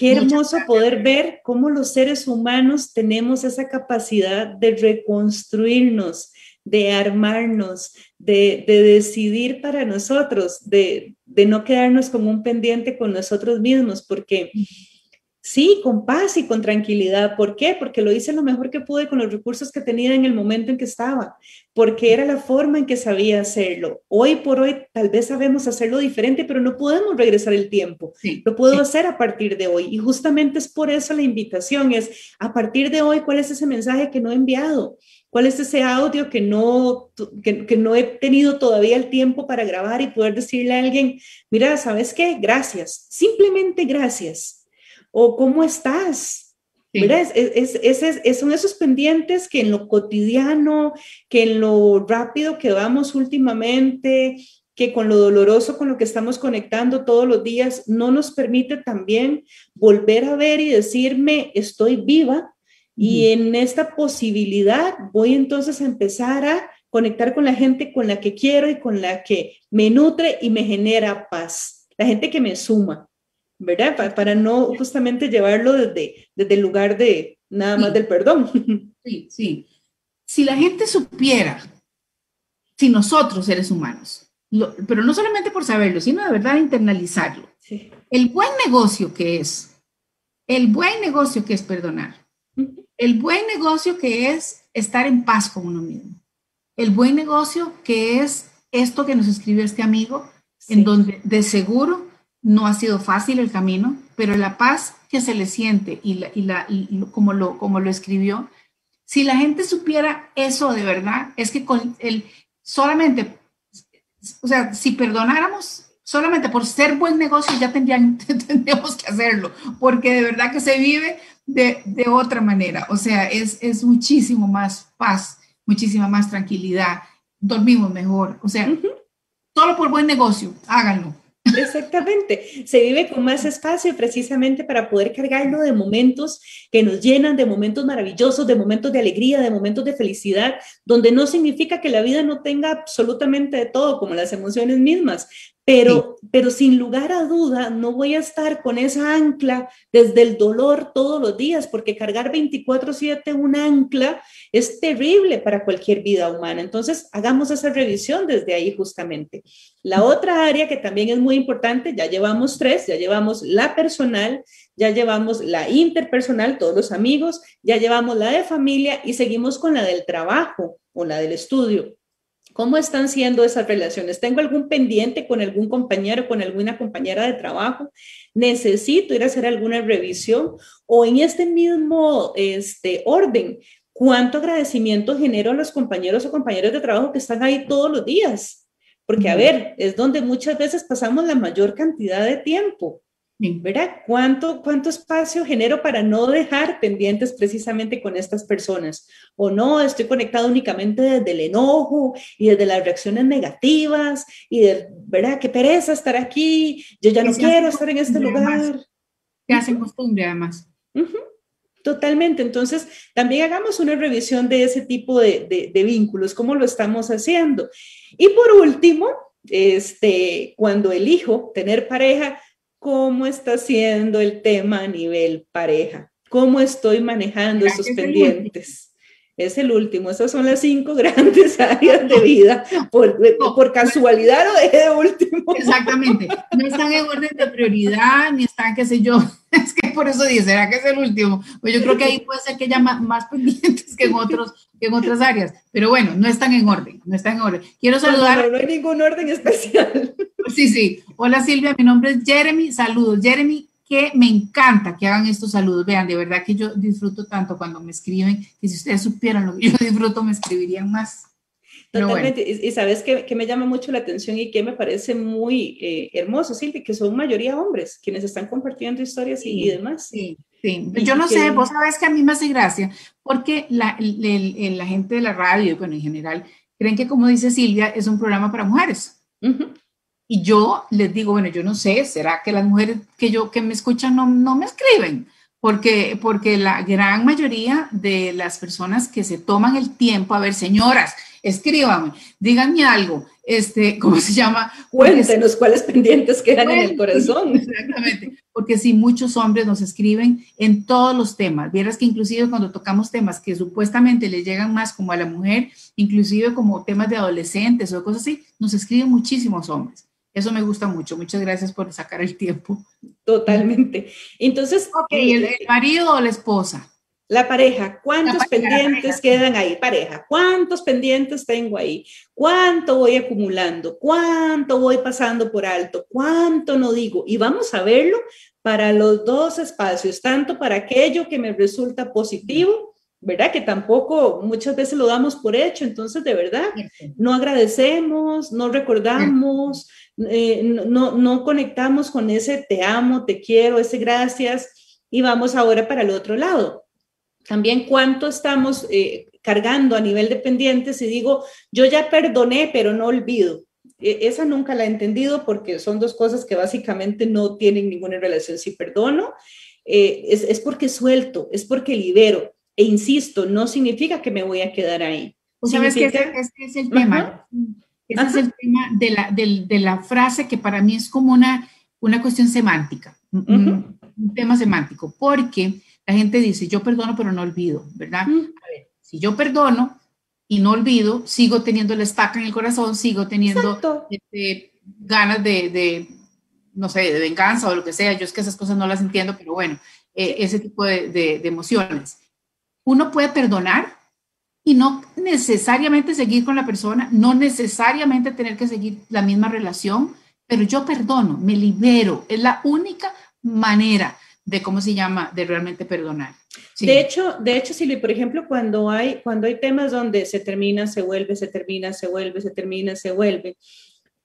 qué hermoso poder ver cómo los seres humanos tenemos esa capacidad de reconstruirnos, de armarnos, de, decidir para nosotros, de, de, no quedarnos como un pendiente con nosotros mismos, porque sí, con paz y con tranquilidad. ¿Por qué? Porque lo hice lo mejor que pude con los recursos que tenía en el momento en que estaba, porque era la forma en que sabía hacerlo. Hoy por hoy tal vez sabemos hacerlo diferente, pero no podemos regresar el tiempo. lo puedo hacer a partir de hoy. Y justamente es por eso la invitación, es a partir de hoy, ¿cuál es ese mensaje que no he enviado? ¿Cuál es ese audio que no, que, no he tenido todavía el tiempo para grabar y poder decirle a alguien, mira, ¿sabes qué? Gracias, simplemente gracias. O ¿cómo estás? Mira, es, es, son esos pendientes que en lo cotidiano, que en lo rápido que vamos últimamente, que con lo doloroso con lo que estamos conectando todos los días, no nos permite también volver a ver y decirme, estoy viva, y en esta posibilidad voy entonces a empezar a conectar con la gente con la que quiero y con la que me nutre y me genera paz, la gente que me suma, ¿verdad? Para, no justamente llevarlo desde, desde el lugar de nada más del perdón. Sí, sí. Si la gente supiera, si nosotros seres humanos, pero no solamente por saberlo, sino de verdad internalizarlo, el buen negocio que es, el buen negocio que es perdonar, el buen negocio que es estar en paz con uno mismo. El buen negocio que es esto que nos escribió este amigo, en donde de seguro no ha sido fácil el camino, pero la paz que se le siente y, la, como, lo, como lo escribió, si la gente supiera eso de verdad, es que con el, solamente, o sea, si perdonáramos solamente por ser buen negocio ya tendrían, tendríamos que hacerlo, porque de verdad que se vive de, otra manera. O sea, es, es, muchísimo más paz, muchísima más tranquilidad, dormimos mejor. O sea, solo por buen negocio, háganlo. Exactamente, se vive con más espacio precisamente para poder cargarlo de momentos que nos llenan, de momentos maravillosos, de momentos de alegría, de momentos de felicidad, donde no significa que la vida no tenga absolutamente de todo, como las emociones mismas, pero, pero sin lugar a duda no voy a estar con esa ancla desde el dolor todos los días, porque cargar 24/7 un ancla es terrible para cualquier vida humana. Entonces, hagamos esa revisión desde ahí justamente. La otra área que también es muy importante, ya llevamos tres, ya llevamos la personal, ya llevamos la interpersonal, todos los amigos, ya llevamos la de familia y seguimos con la del trabajo o la del estudio. ¿Cómo están siendo esas relaciones? ¿Tengo algún pendiente con algún compañero, con alguna compañera de trabajo? ¿Necesito ir a hacer alguna revisión? O en este mismo este, orden, ¿cuánto agradecimiento genero a los compañeros o compañeras de trabajo que están ahí todos los días? Porque, a ver, es donde muchas veces pasamos la mayor cantidad de tiempo. ¿Verdad? ¿Cuánto, ¿Cuánto espacio genero para no dejar pendientes precisamente con estas personas? O no, estoy conectado únicamente desde el enojo y desde las reacciones negativas y de, ¿verdad? Qué pereza estar aquí, yo ya no quiero estar en este lugar. Que hacen costumbre además. Totalmente. Entonces, también hagamos una revisión de ese tipo de, de, de vínculos, cómo lo estamos haciendo. Y por último, este, cuando elijo tener pareja, cómo está siendo el tema a nivel pareja, cómo estoy manejando esos pendientes. Es el último, esas son las cinco grandes áreas de vida. Por, por casualidad lo dejé de último. Exactamente. No están en orden de prioridad, ni están, qué sé yo. Es que por eso dice, ¿será que es el último? Pues yo creo que ahí puede ser que haya más, pendientes que en, otros, que en otras áreas. Pero bueno, no están en orden, no están en orden. Quiero saludar. no hay ningún orden especial. Sí, sí. Hola Silvia, mi nombre es Jeremy. Saludos. Jeremy, que me encanta que hagan estos saludos. Vean, de verdad que yo disfruto tanto cuando me escriben, que si ustedes supieran lo que yo disfruto, me escribirían más. Totalmente. Y, sabes que, que, me llama mucho la atención y que me parece muy eh, hermoso, Silvia, que son mayoría hombres quienes están compartiendo historias y, demás. Sí, sí. yo no sé, vos sabes que a mí me hace gracia, porque la, la gente de la radio, bueno, en general, creen que, como dice Silvia, es un programa para mujeres. Y yo les digo, bueno, yo no sé, ¿será que las mujeres que yo que me escuchan no, no me escriben? Porque, porque la gran mayoría de las personas que se toman el tiempo, a ver, señoras, escríbanme, díganme algo, este, ¿cómo se llama? Cuéntenos cuáles pendientes quedan en el corazón. Exactamente, porque sí, muchos hombres nos escriben en todos los temas. Vieras que inclusive cuando tocamos temas que supuestamente les llegan más como a la mujer, inclusive como temas de adolescentes o cosas así, nos escriben muchísimos hombres. Eso me gusta mucho. Muchas gracias por sacar el tiempo. Totalmente. Entonces, okay, el, marido o la esposa. La pareja, ¿cuántos pendientes quedan ahí? Pareja, ¿cuántos pendientes tengo ahí? ¿Cuánto voy acumulando? ¿Cuánto voy pasando por alto? ¿Cuánto no digo? Y vamos a verlo para los dos espacios, tanto para aquello que me resulta positivo, ¿verdad? Que tampoco muchas veces lo damos por hecho, entonces de verdad no agradecemos, no recordamos, eh, no, no conectamos con ese te amo, te quiero, ese gracias y vamos ahora para el otro lado. También cuánto estamos eh, cargando a nivel de pendientes y digo, yo ya perdoné, pero no olvido. E, esa nunca la he entendido porque son dos cosas que básicamente no tienen ninguna relación. Si perdono, eh, es, es, porque suelto, es porque libero. E insisto, no significa que me voy a quedar ahí. ¿Sabes que ese, es el tema? Ese es el tema de la, de, de la, frase que para mí es como una, una cuestión semántica, un, tema semántico, porque la gente dice, yo perdono pero no olvido, ¿verdad? A ver, si yo perdono y no olvido, sigo teniendo la estaca en el corazón, sigo teniendo este, ganas de, de, no sé, de venganza o lo que sea, yo es que esas cosas no las entiendo, pero bueno, eh, ese tipo de, de emociones. Uno puede perdonar y no necesariamente seguir con la persona, no necesariamente tener que seguir la misma relación, pero yo perdono, me libero, es la única manera de cómo se llama, de realmente perdonar. De hecho, de hecho, Silvia, por ejemplo, cuando hay, cuando hay temas donde se termina, se vuelve, se termina, se vuelve, se termina, se vuelve,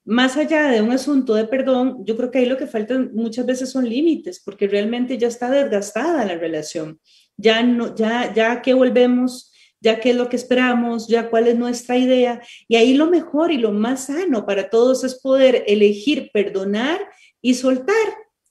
más allá de un asunto de perdón, yo creo que ahí lo que falta muchas veces son límites, porque realmente ya está desgastada la relación. Ya no, ya, ya que volvemos ya qué es lo que esperamos, ya cuál es nuestra idea. Y ahí lo mejor y lo más sano para todos es poder elegir perdonar y soltar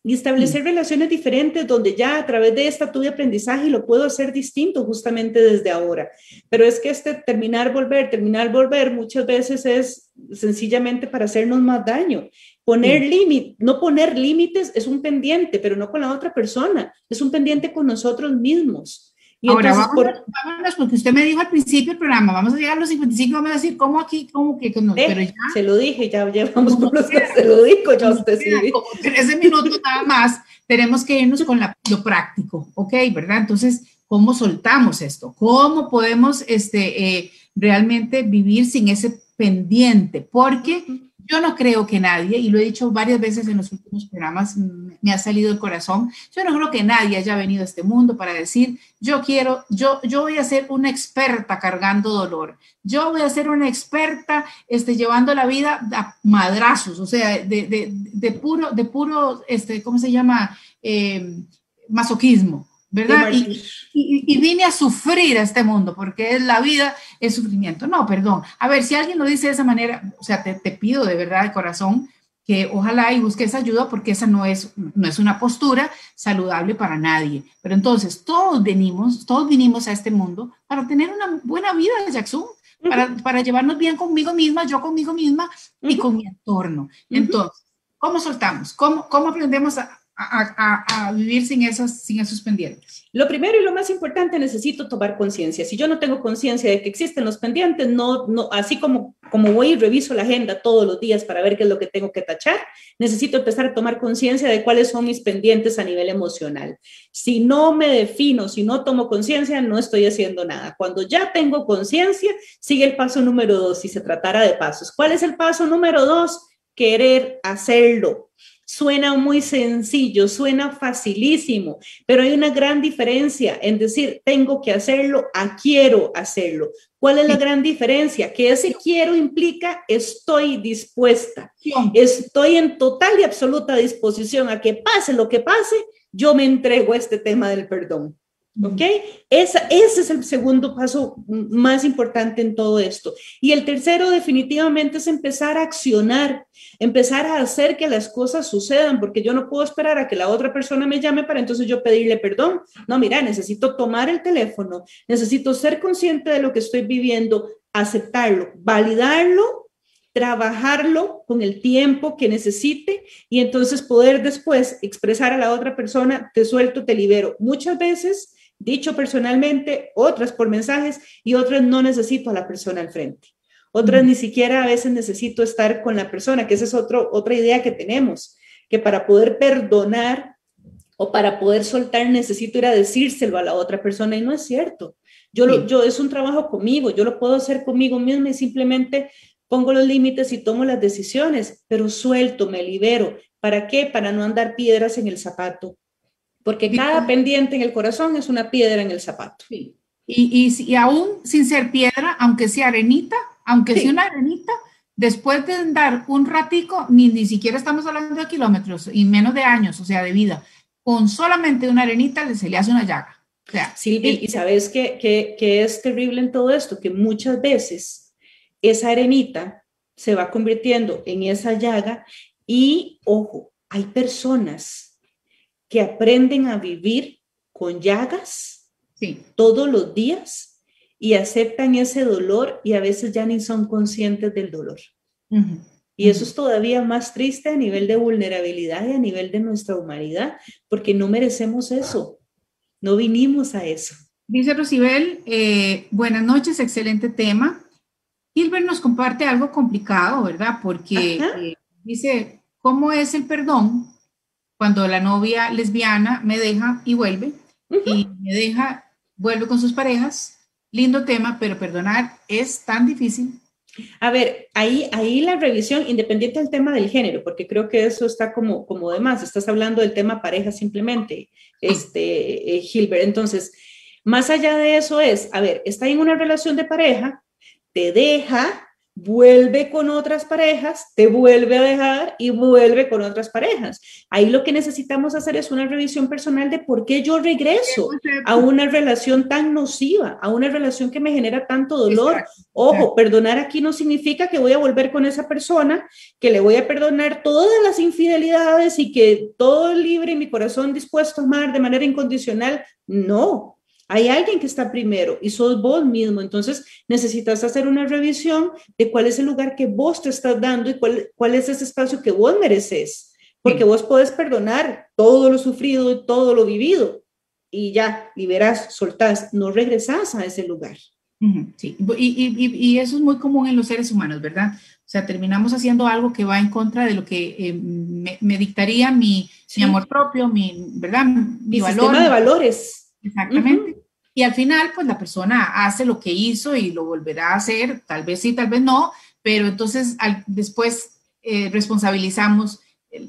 y establecer relaciones diferentes donde ya a través de esta tuve aprendizaje y lo puedo hacer distinto justamente desde ahora. Pero es que este terminar, volver, terminar, volver muchas veces es sencillamente para hacernos más daño. Poner límites, no poner límites es un pendiente, pero no con la otra persona, es un pendiente con nosotros mismos. Ahora, vámonos, porque usted me dijo al principio del programa, vamos a llegar a los 55, vamos a decir, ¿cómo aquí? ¿Cómo que? No, eh, pero ya, se lo dije, ya llevamos por los se lo dijo, ya usted sí. Como 13 minutos nada más, tenemos que irnos con la, lo práctico, ¿ok? ¿Verdad? Entonces, ¿cómo soltamos esto? ¿Cómo podemos este, eh, realmente vivir sin ese pendiente? Porque yo no creo que nadie, y lo he dicho varias veces en los últimos programas, me ha salido el corazón, yo no creo que nadie haya venido a este mundo para decir, yo quiero, yo, yo voy a ser una experta cargando dolor, yo voy a ser una experta este, llevando la vida a madrazos, o sea, de, de, de puro, de puro, este, ¿cómo se llama? Eh, masoquismo. ¿Verdad? Y, y, vine a sufrir a este mundo, porque la vida es sufrimiento. No, perdón. A ver, si alguien lo dice de esa manera, o sea, te, te, pido de verdad de corazón que ojalá y busques ayuda, porque esa no es, no es una postura saludable para nadie. Pero entonces, todos venimos, todos vinimos a este mundo para tener una buena vida, Jackson. Para, para llevarnos bien conmigo misma, yo conmigo misma y con mi entorno. Entonces, ¿cómo soltamos? ¿Cómo, cómo aprendemos a, a, vivir sin esos, sin esos pendientes? Lo primero y lo más importante, necesito tomar conciencia. Si yo no tengo conciencia de que existen los pendientes, no, no, así como, como voy y reviso la agenda todos los días para ver qué es lo que tengo que tachar, necesito empezar a tomar conciencia de cuáles son mis pendientes a nivel emocional. Si no me defino, si no tomo conciencia, no estoy haciendo nada. Cuando ya tengo conciencia, sigue el paso número dos, si se tratara de pasos. ¿Cuál es el paso número dos? Querer hacerlo Suena muy sencillo, suena facilísimo, pero hay una gran diferencia en decir, tengo que hacerlo a quiero hacerlo. ¿Cuál es la gran diferencia? Que ese quiero implica estoy dispuesta, estoy en total y absoluta disposición a que pase lo que pase, yo me entrego a este tema del perdón. ¿Ok? Esa, ese es el segundo paso más importante en todo esto. Y el tercero definitivamente es empezar a accionar, empezar a hacer que las cosas sucedan, porque yo no puedo esperar a que la otra persona me llame para entonces yo pedirle perdón. No, mira, necesito tomar el teléfono, necesito ser consciente de lo que estoy viviendo, aceptarlo, validarlo trabajarlo con el tiempo que necesite y entonces poder después expresar a la otra persona, te suelto, te libero. Muchas veces dicho personalmente, otras por mensajes y otras no necesito a la persona al frente. Otras ni siquiera a veces necesito estar con la persona, que esa es otro, otra idea que tenemos, que para poder perdonar o para poder soltar necesito ir a decírselo a la otra persona y no es cierto. Yo, lo, yo es un trabajo conmigo, yo lo puedo hacer conmigo mismo y simplemente pongo los límites y tomo las decisiones, pero suelto, me libero. ¿Para qué? Para no andar piedras en el zapato porque cada pendiente en el corazón es una piedra en el zapato. Y, y, aún sin ser piedra, aunque sea arenita, aunque sea una arenita, después de andar un ratico, ni, ni siquiera estamos hablando de kilómetros y menos de años, o sea, de vida, con solamente una arenita se le hace una llaga. O sea, Silvia, y sabes qué que, es terrible en todo esto, que muchas veces esa arenita se va convirtiendo en esa llaga y, ojo, hay personas que aprenden a vivir con llagas todos los días y aceptan ese dolor y a veces ya ni son conscientes del dolor. Y eso es todavía más triste a nivel de vulnerabilidad y a nivel de nuestra humanidad, porque no merecemos eso, no vinimos a eso. Dice Rosibel, eh, buenas noches, excelente tema. Gilbert nos comparte algo complicado, ¿verdad? Porque eh, dice, ¿cómo es el perdón cuando la novia lesbiana me deja y vuelve, y me deja, vuelve con sus parejas. Lindo tema, pero perdonar es tan difícil. A ver, ahí, ahí la revisión, independiente del tema del género, porque creo que eso está como, como de más, estás hablando del tema pareja simplemente, este, eh, Gilbert. Entonces, más allá de eso es, a ver, está en una relación de pareja, te deja, vuelve con otras parejas, te vuelve a dejar y vuelve con otras parejas. Ahí lo que necesitamos hacer es una revisión personal de por qué yo regreso a una relación tan nociva, a una relación que me genera tanto dolor. Ojo, perdonar aquí no significa que voy a volver con esa persona, que le voy a perdonar todas las infidelidades y que todo libre y mi corazón dispuesto a amar de manera incondicional. No, hay alguien que está primero y sos vos mismo. Entonces necesitas hacer una revisión de cuál es el lugar que vos te estás dando y cuál, cuál es ese espacio que vos mereces. Porque vos podés perdonar todo lo sufrido y todo lo vivido y ya liberás, soltás, no regresás a ese lugar. Sí, y, eso es muy común en los seres humanos, ¿verdad? O sea, terminamos haciendo algo que va en contra de lo que eh, me, dictaría mi, mi, amor propio, mi, ¿verdad? Mi, valor. Sistema de valores. Exactamente. Y al final, pues la persona hace lo que hizo y lo volverá a hacer, tal vez sí, tal vez no, pero entonces después eh, responsabilizamos,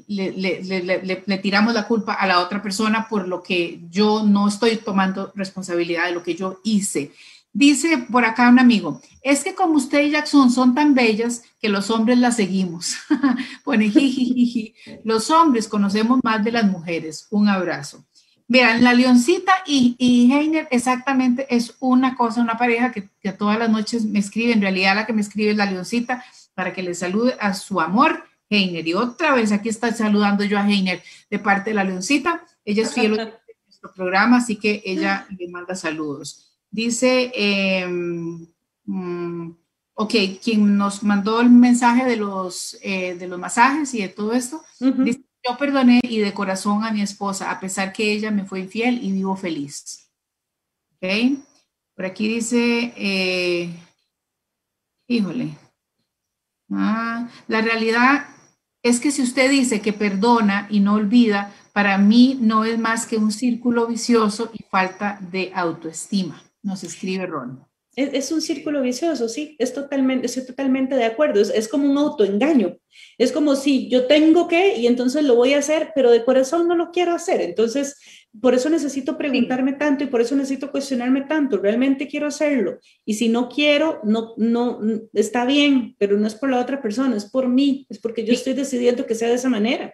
le, le, tiramos la culpa a la otra persona por lo que yo no estoy tomando responsabilidad de lo que yo hice. Dice por acá un amigo, es que como usted y Jackson son tan bellas que los hombres las seguimos. Pone jiji, Los hombres conocemos más de las mujeres. Un abrazo. Vean, la Leoncita y, y Heiner exactamente es una cosa, una pareja que, todas las noches me escribe, en realidad la que me escribe es la Leoncita para que le salude a su amor, Heiner. Y otra vez aquí está saludando yo a Heiner de parte de la Leoncita. Ella es fiel de nuestro programa, así que ella le manda saludos. Dice, mm, ok, quien nos mandó el mensaje de los, eh, de los masajes y de todo esto, dice yo perdoné y de corazón a mi esposa, a pesar que ella me fue infiel y vivo feliz. ¿Ok? Por aquí dice, eh, híjole, ah, la realidad es que si usted dice que perdona y no olvida, para mí no es más que un círculo vicioso y falta de autoestima, nos escribe Ron. Es, un círculo vicioso, sí, es totalmente, estoy totalmente de acuerdo, es, como un autoengaño, es como si yo tengo que y entonces lo voy a hacer, pero de corazón no lo quiero hacer, entonces por eso necesito preguntarme tanto y por eso necesito cuestionarme tanto, realmente quiero hacerlo y si no quiero, no, no, está bien, pero no es por la otra persona, es por mí, es porque yo estoy decidiendo que sea de esa manera.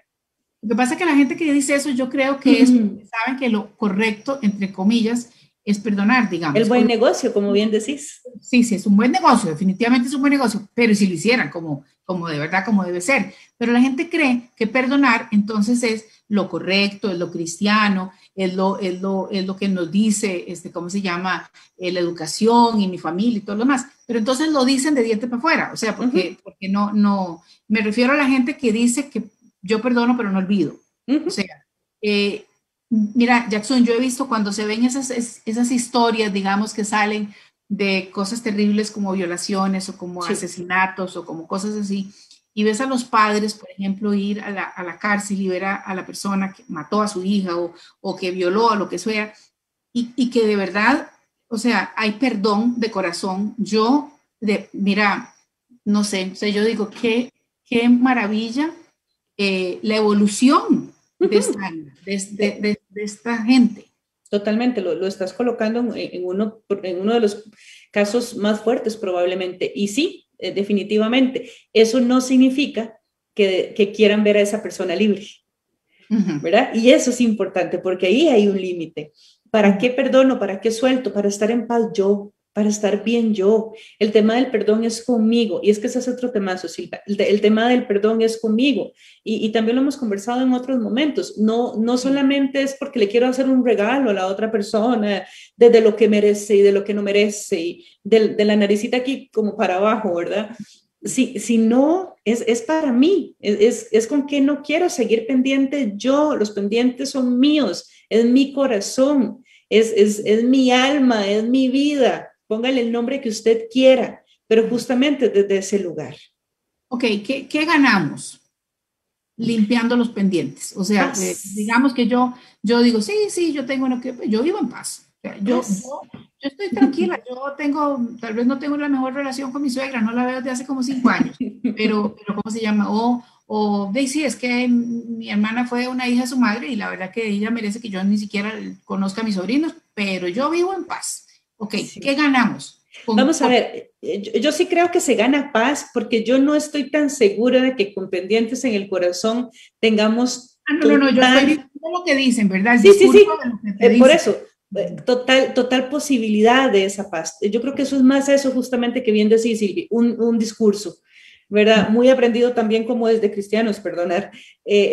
Lo que pasa es que la gente que dice eso, yo creo que es, saben que lo correcto, entre comillas, es perdonar, digamos. El buen negocio, como bien decís. Sí, sí, es un buen negocio, definitivamente es un buen negocio, pero si lo hicieran como, como de verdad, como debe ser. Pero la gente cree que perdonar entonces es lo correcto, es lo cristiano, es lo, es lo, es lo que nos dice, este, ¿cómo se llama? Eh, la educación y mi familia y todo lo demás. Pero entonces lo dicen de diente para afuera, o sea, porque, porque no, no, me refiero a la gente que dice que yo perdono pero no olvido. O sea, eh, Mira, Jackson, yo he visto cuando se ven esas, esas historias, digamos, que salen de cosas terribles como violaciones o como asesinatos o como cosas así, y ves a los padres, por ejemplo, ir a la, a la cárcel y ver a, la persona que mató a su hija o, o que violó a lo que sea, y, y, que de verdad, o sea, hay perdón de corazón. Yo, de, mira, no sé, o sea, yo digo, qué, qué maravilla eh, la evolución de esta, de, de, esta gente. Totalmente, lo, lo estás colocando en, uno, en uno de los casos más fuertes probablemente. Y sí, eh, definitivamente, eso no significa que, que, quieran ver a esa persona libre, ¿verdad? Y eso es importante porque ahí hay un límite. ¿Para qué perdono? ¿Para qué suelto? Para estar en paz yo, para estar bien yo. El tema del perdón es conmigo. Y es que ese es otro tema, Silvia. El, tema del perdón es conmigo. Y, también lo hemos conversado en otros momentos. No, no solamente es porque le quiero hacer un regalo a la otra persona, desde lo que merece y de lo que no merece, y de, la naricita aquí como para abajo, ¿verdad? Si, si no, es, es para mí, es, es, con que no quiero seguir pendiente yo, los pendientes son míos, es mi corazón, es, es, es mi alma, es mi vida, póngale el nombre que usted quiera, pero justamente desde ese lugar. Ok, ¿qué, qué ganamos? Limpiando los pendientes. O sea, eh, digamos que yo, yo digo, sí, sí, yo tengo uno que, yo vivo en paz. Yo, yo, yo, estoy tranquila, yo tengo, tal vez no tengo la mejor relación con mi suegra, no la veo desde hace como cinco años, pero, pero ¿cómo se llama? O, o sí, es que mi hermana fue una hija de su madre y la verdad que ella merece que yo ni siquiera conozca a mis sobrinos, pero yo vivo en paz. Ok, ¿qué ganamos? Vamos a ver, eh, yo, sí creo que se gana paz porque yo no estoy tan segura de que con pendientes en el corazón tengamos... Ah, no, no, no, yo estoy diciendo lo que dicen, ¿verdad? sí, sí, sí, eh, por eso, eh, total, total posibilidad de esa paz. Yo creo que eso es más eso justamente que bien decís, Silvi, un, un discurso. ¿verdad? Muy aprendido también como desde cristianos, perdonar.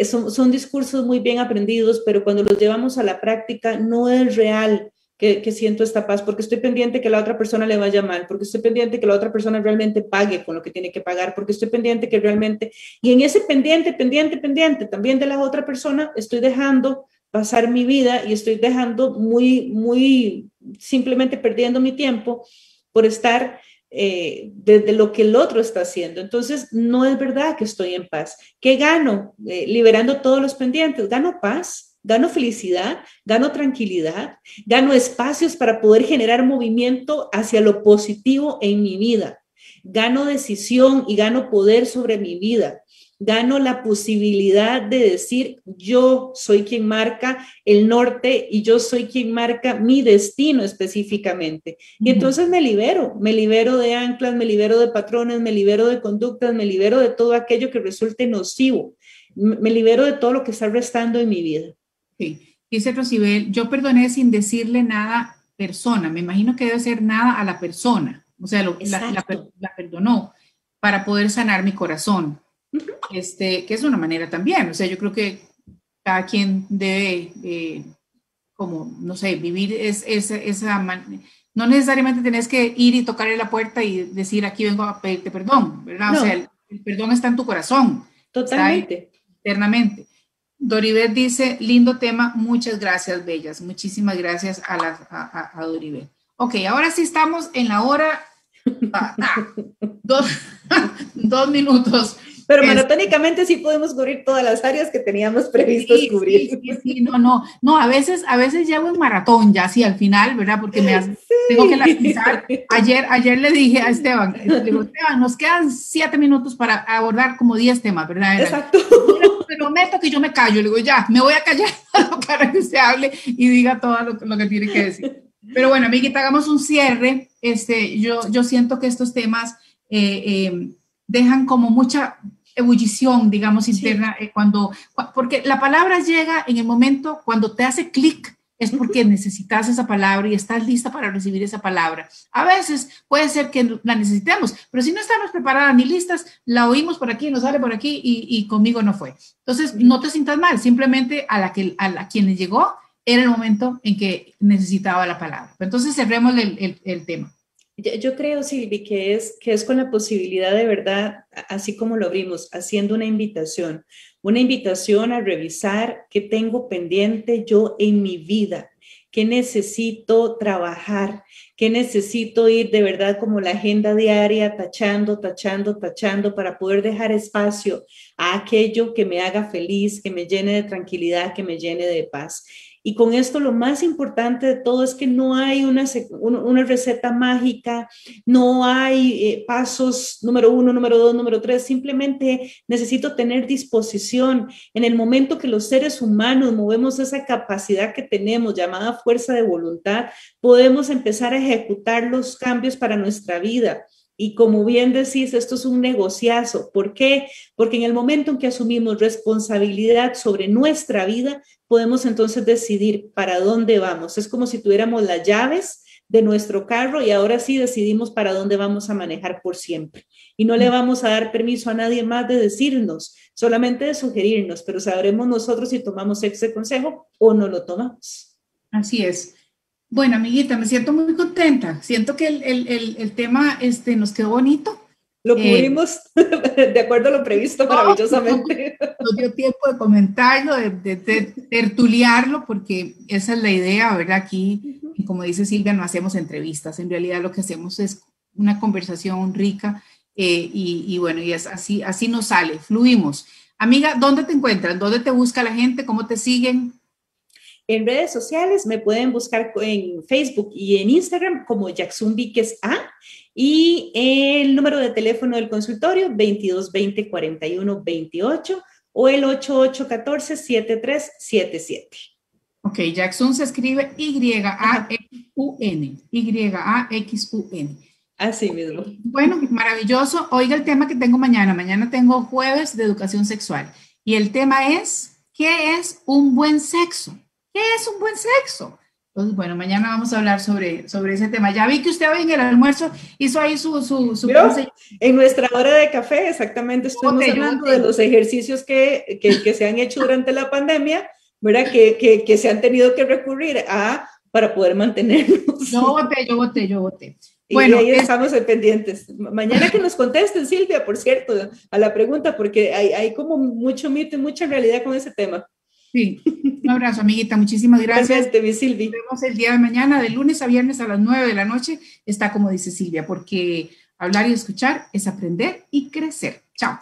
son, son discursos muy bien aprendidos, pero cuando los llevamos a la práctica no es real que, siento esta paz, porque estoy pendiente que la otra persona le vaya mal, porque estoy pendiente que la otra persona realmente pague con lo que tiene que pagar, porque estoy pendiente que realmente, y en ese pendiente, pendiente, pendiente también de la otra persona, estoy dejando pasar mi vida y estoy dejando muy, muy, simplemente perdiendo mi tiempo por estar eh, desde lo que el otro está haciendo. Entonces, no es verdad que estoy en paz. ¿Qué gano? Eh, liberando todos los pendientes. Gano paz gano felicidad, gano tranquilidad, gano espacios para poder generar movimiento hacia lo positivo en mi vida, gano decisión y gano poder sobre mi vida, gano la posibilidad de decir yo soy quien marca el norte y yo soy quien marca mi destino específicamente. Y entonces me libero, me libero de anclas, me libero de patrones, me libero de conductas, me libero de todo aquello que resulte nocivo, me libero de todo lo que está restando en mi vida. Sí. Dice Rosibel, yo perdoné sin decirle nada persona. Me imagino que debe ser nada a la persona. O sea, la, perdonó para poder sanar mi corazón. este, que es una manera también. O sea, yo creo que cada quien debe, eh, como, no sé, vivir es, esa No necesariamente tenés que ir y tocarle la puerta y decir, aquí vengo a pedirte perdón, ¿verdad? O sea, el, perdón está en tu corazón. Totalmente. Eternamente. Doribet dice, lindo tema, muchas gracias, Bellas. Muchísimas gracias a, la, a, Doribet. Ok, ahora sí estamos en la hora, ah, ah, dos, dos minutos pero maratónicamente sí podemos cubrir todas las áreas que teníamos previsto cubrir. Sí, sí, no, no, no, a veces, a veces llevo en maratón ya, sí, al final, ¿verdad? Porque me tengo que lapizar. Ayer, ayer le dije a Esteban, le digo, Esteban, nos quedan siete minutos para abordar como diez temas, ¿verdad? Exacto. Prometo que yo me callo, le digo, ya, me voy a callar para que usted hable y diga todo lo, que tiene que decir. Pero bueno, amiguita, hagamos un cierre. Este, yo, yo siento que estos temas eh, eh, dejan como mucha ebullición, digamos, interna, eh, cuando, porque la palabra llega en el momento cuando te hace clic es porque necesitas esa palabra y estás lista para recibir esa palabra. A veces puede ser que la necesitemos, pero si no estamos preparadas ni listas, la oímos por aquí, nos sale por aquí y, conmigo no fue. Entonces, no te sientas mal, simplemente a la que a la, quien le llegó era el momento en que necesitaba la palabra. Entonces, cerremos el, el, tema. Yo creo, Silvi, que es, que es con la posibilidad de verdad, así como lo abrimos, haciendo una invitación una invitación a revisar qué tengo pendiente yo en mi vida, qué necesito trabajar, qué necesito ir de verdad como la agenda diaria, tachando, tachando, tachando, para poder dejar espacio a aquello que me haga feliz, que me llene de tranquilidad, que me llene de paz. Y con esto lo más importante de todo es que no hay una, receta mágica, no hay eh, pasos número uno, número dos, número tres, simplemente necesito tener disposición. En el momento que los seres humanos movemos esa capacidad que tenemos llamada fuerza de voluntad, podemos empezar a ejecutar los cambios para nuestra vida. Y como bien decís, esto es un negociazo. ¿Por qué? Porque en el momento en que asumimos responsabilidad sobre nuestra vida, podemos entonces decidir para dónde vamos. Es como si tuviéramos las llaves de nuestro carro y ahora sí decidimos para dónde vamos a manejar por siempre. Y no le vamos a dar permiso a nadie más de decirnos, solamente de sugerirnos, pero sabremos nosotros si tomamos ese consejo o no lo tomamos. Así es. Bueno, amiguita, me siento muy contenta. Siento que el, tema este, nos quedó bonito. Lo eh, cubrimos de acuerdo a lo previsto maravillosamente. Nos dio tiempo de comentarlo, de, tertuliarlo, porque esa es la idea, ¿verdad? Aquí, como dice Silvia, no hacemos entrevistas. En realidad lo que hacemos es una conversación rica eh, y, y, bueno, y es así, así nos sale, fluimos. Amiga, ¿dónde te encuentras? ¿Dónde te busca la gente? ¿Cómo te siguen? En redes sociales me pueden buscar en Facebook y en Instagram como Jackson Víquez A y el número de teléfono del consultorio 2220 41 28 o el 8814 7377. Ok, Jackson se escribe Y-A-X-U-N. Y-A-X-U-N. Así mismo. Bueno, maravilloso. Oiga el tema que tengo mañana. Mañana tengo jueves de educación sexual. Y el tema es, ¿qué es un buen sexo? ¿Qué es un buen sexo? Entonces, bueno, mañana vamos a hablar sobre, sobre ese tema. Ya vi que usted hoy en el almuerzo hizo ahí su... su, su en nuestra hora de café, exactamente, estamos hablando de los ejercicios que, que, que, se han hecho durante la pandemia, ¿verdad? Que, que, que, se han tenido que recurrir a para poder mantenernos. Yo voté, yo voté, yo voté. Bueno, ahí estamos pendientes. Mañana que nos contesten, Silvia, por cierto, a la pregunta, porque hay, hay como mucho mito y mucha realidad con ese tema. Sí, un abrazo, amiguita. Muchísimas gracias. Gracias, Silvia. Nos vemos el día de mañana, de lunes a viernes a las 9 de la noche. Está como dice Silvia, porque hablar y escuchar es aprender y crecer. Chao.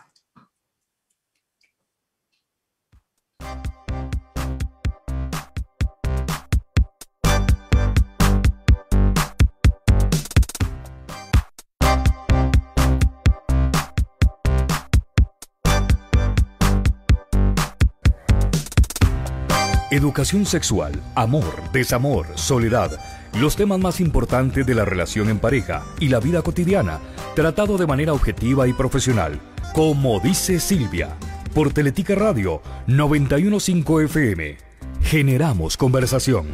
Educación sexual, amor, desamor, soledad, los temas más importantes de la relación en pareja y la vida cotidiana, tratado de manera objetiva y profesional, como dice Silvia, por Teletica Radio 915 FM. Generamos conversación.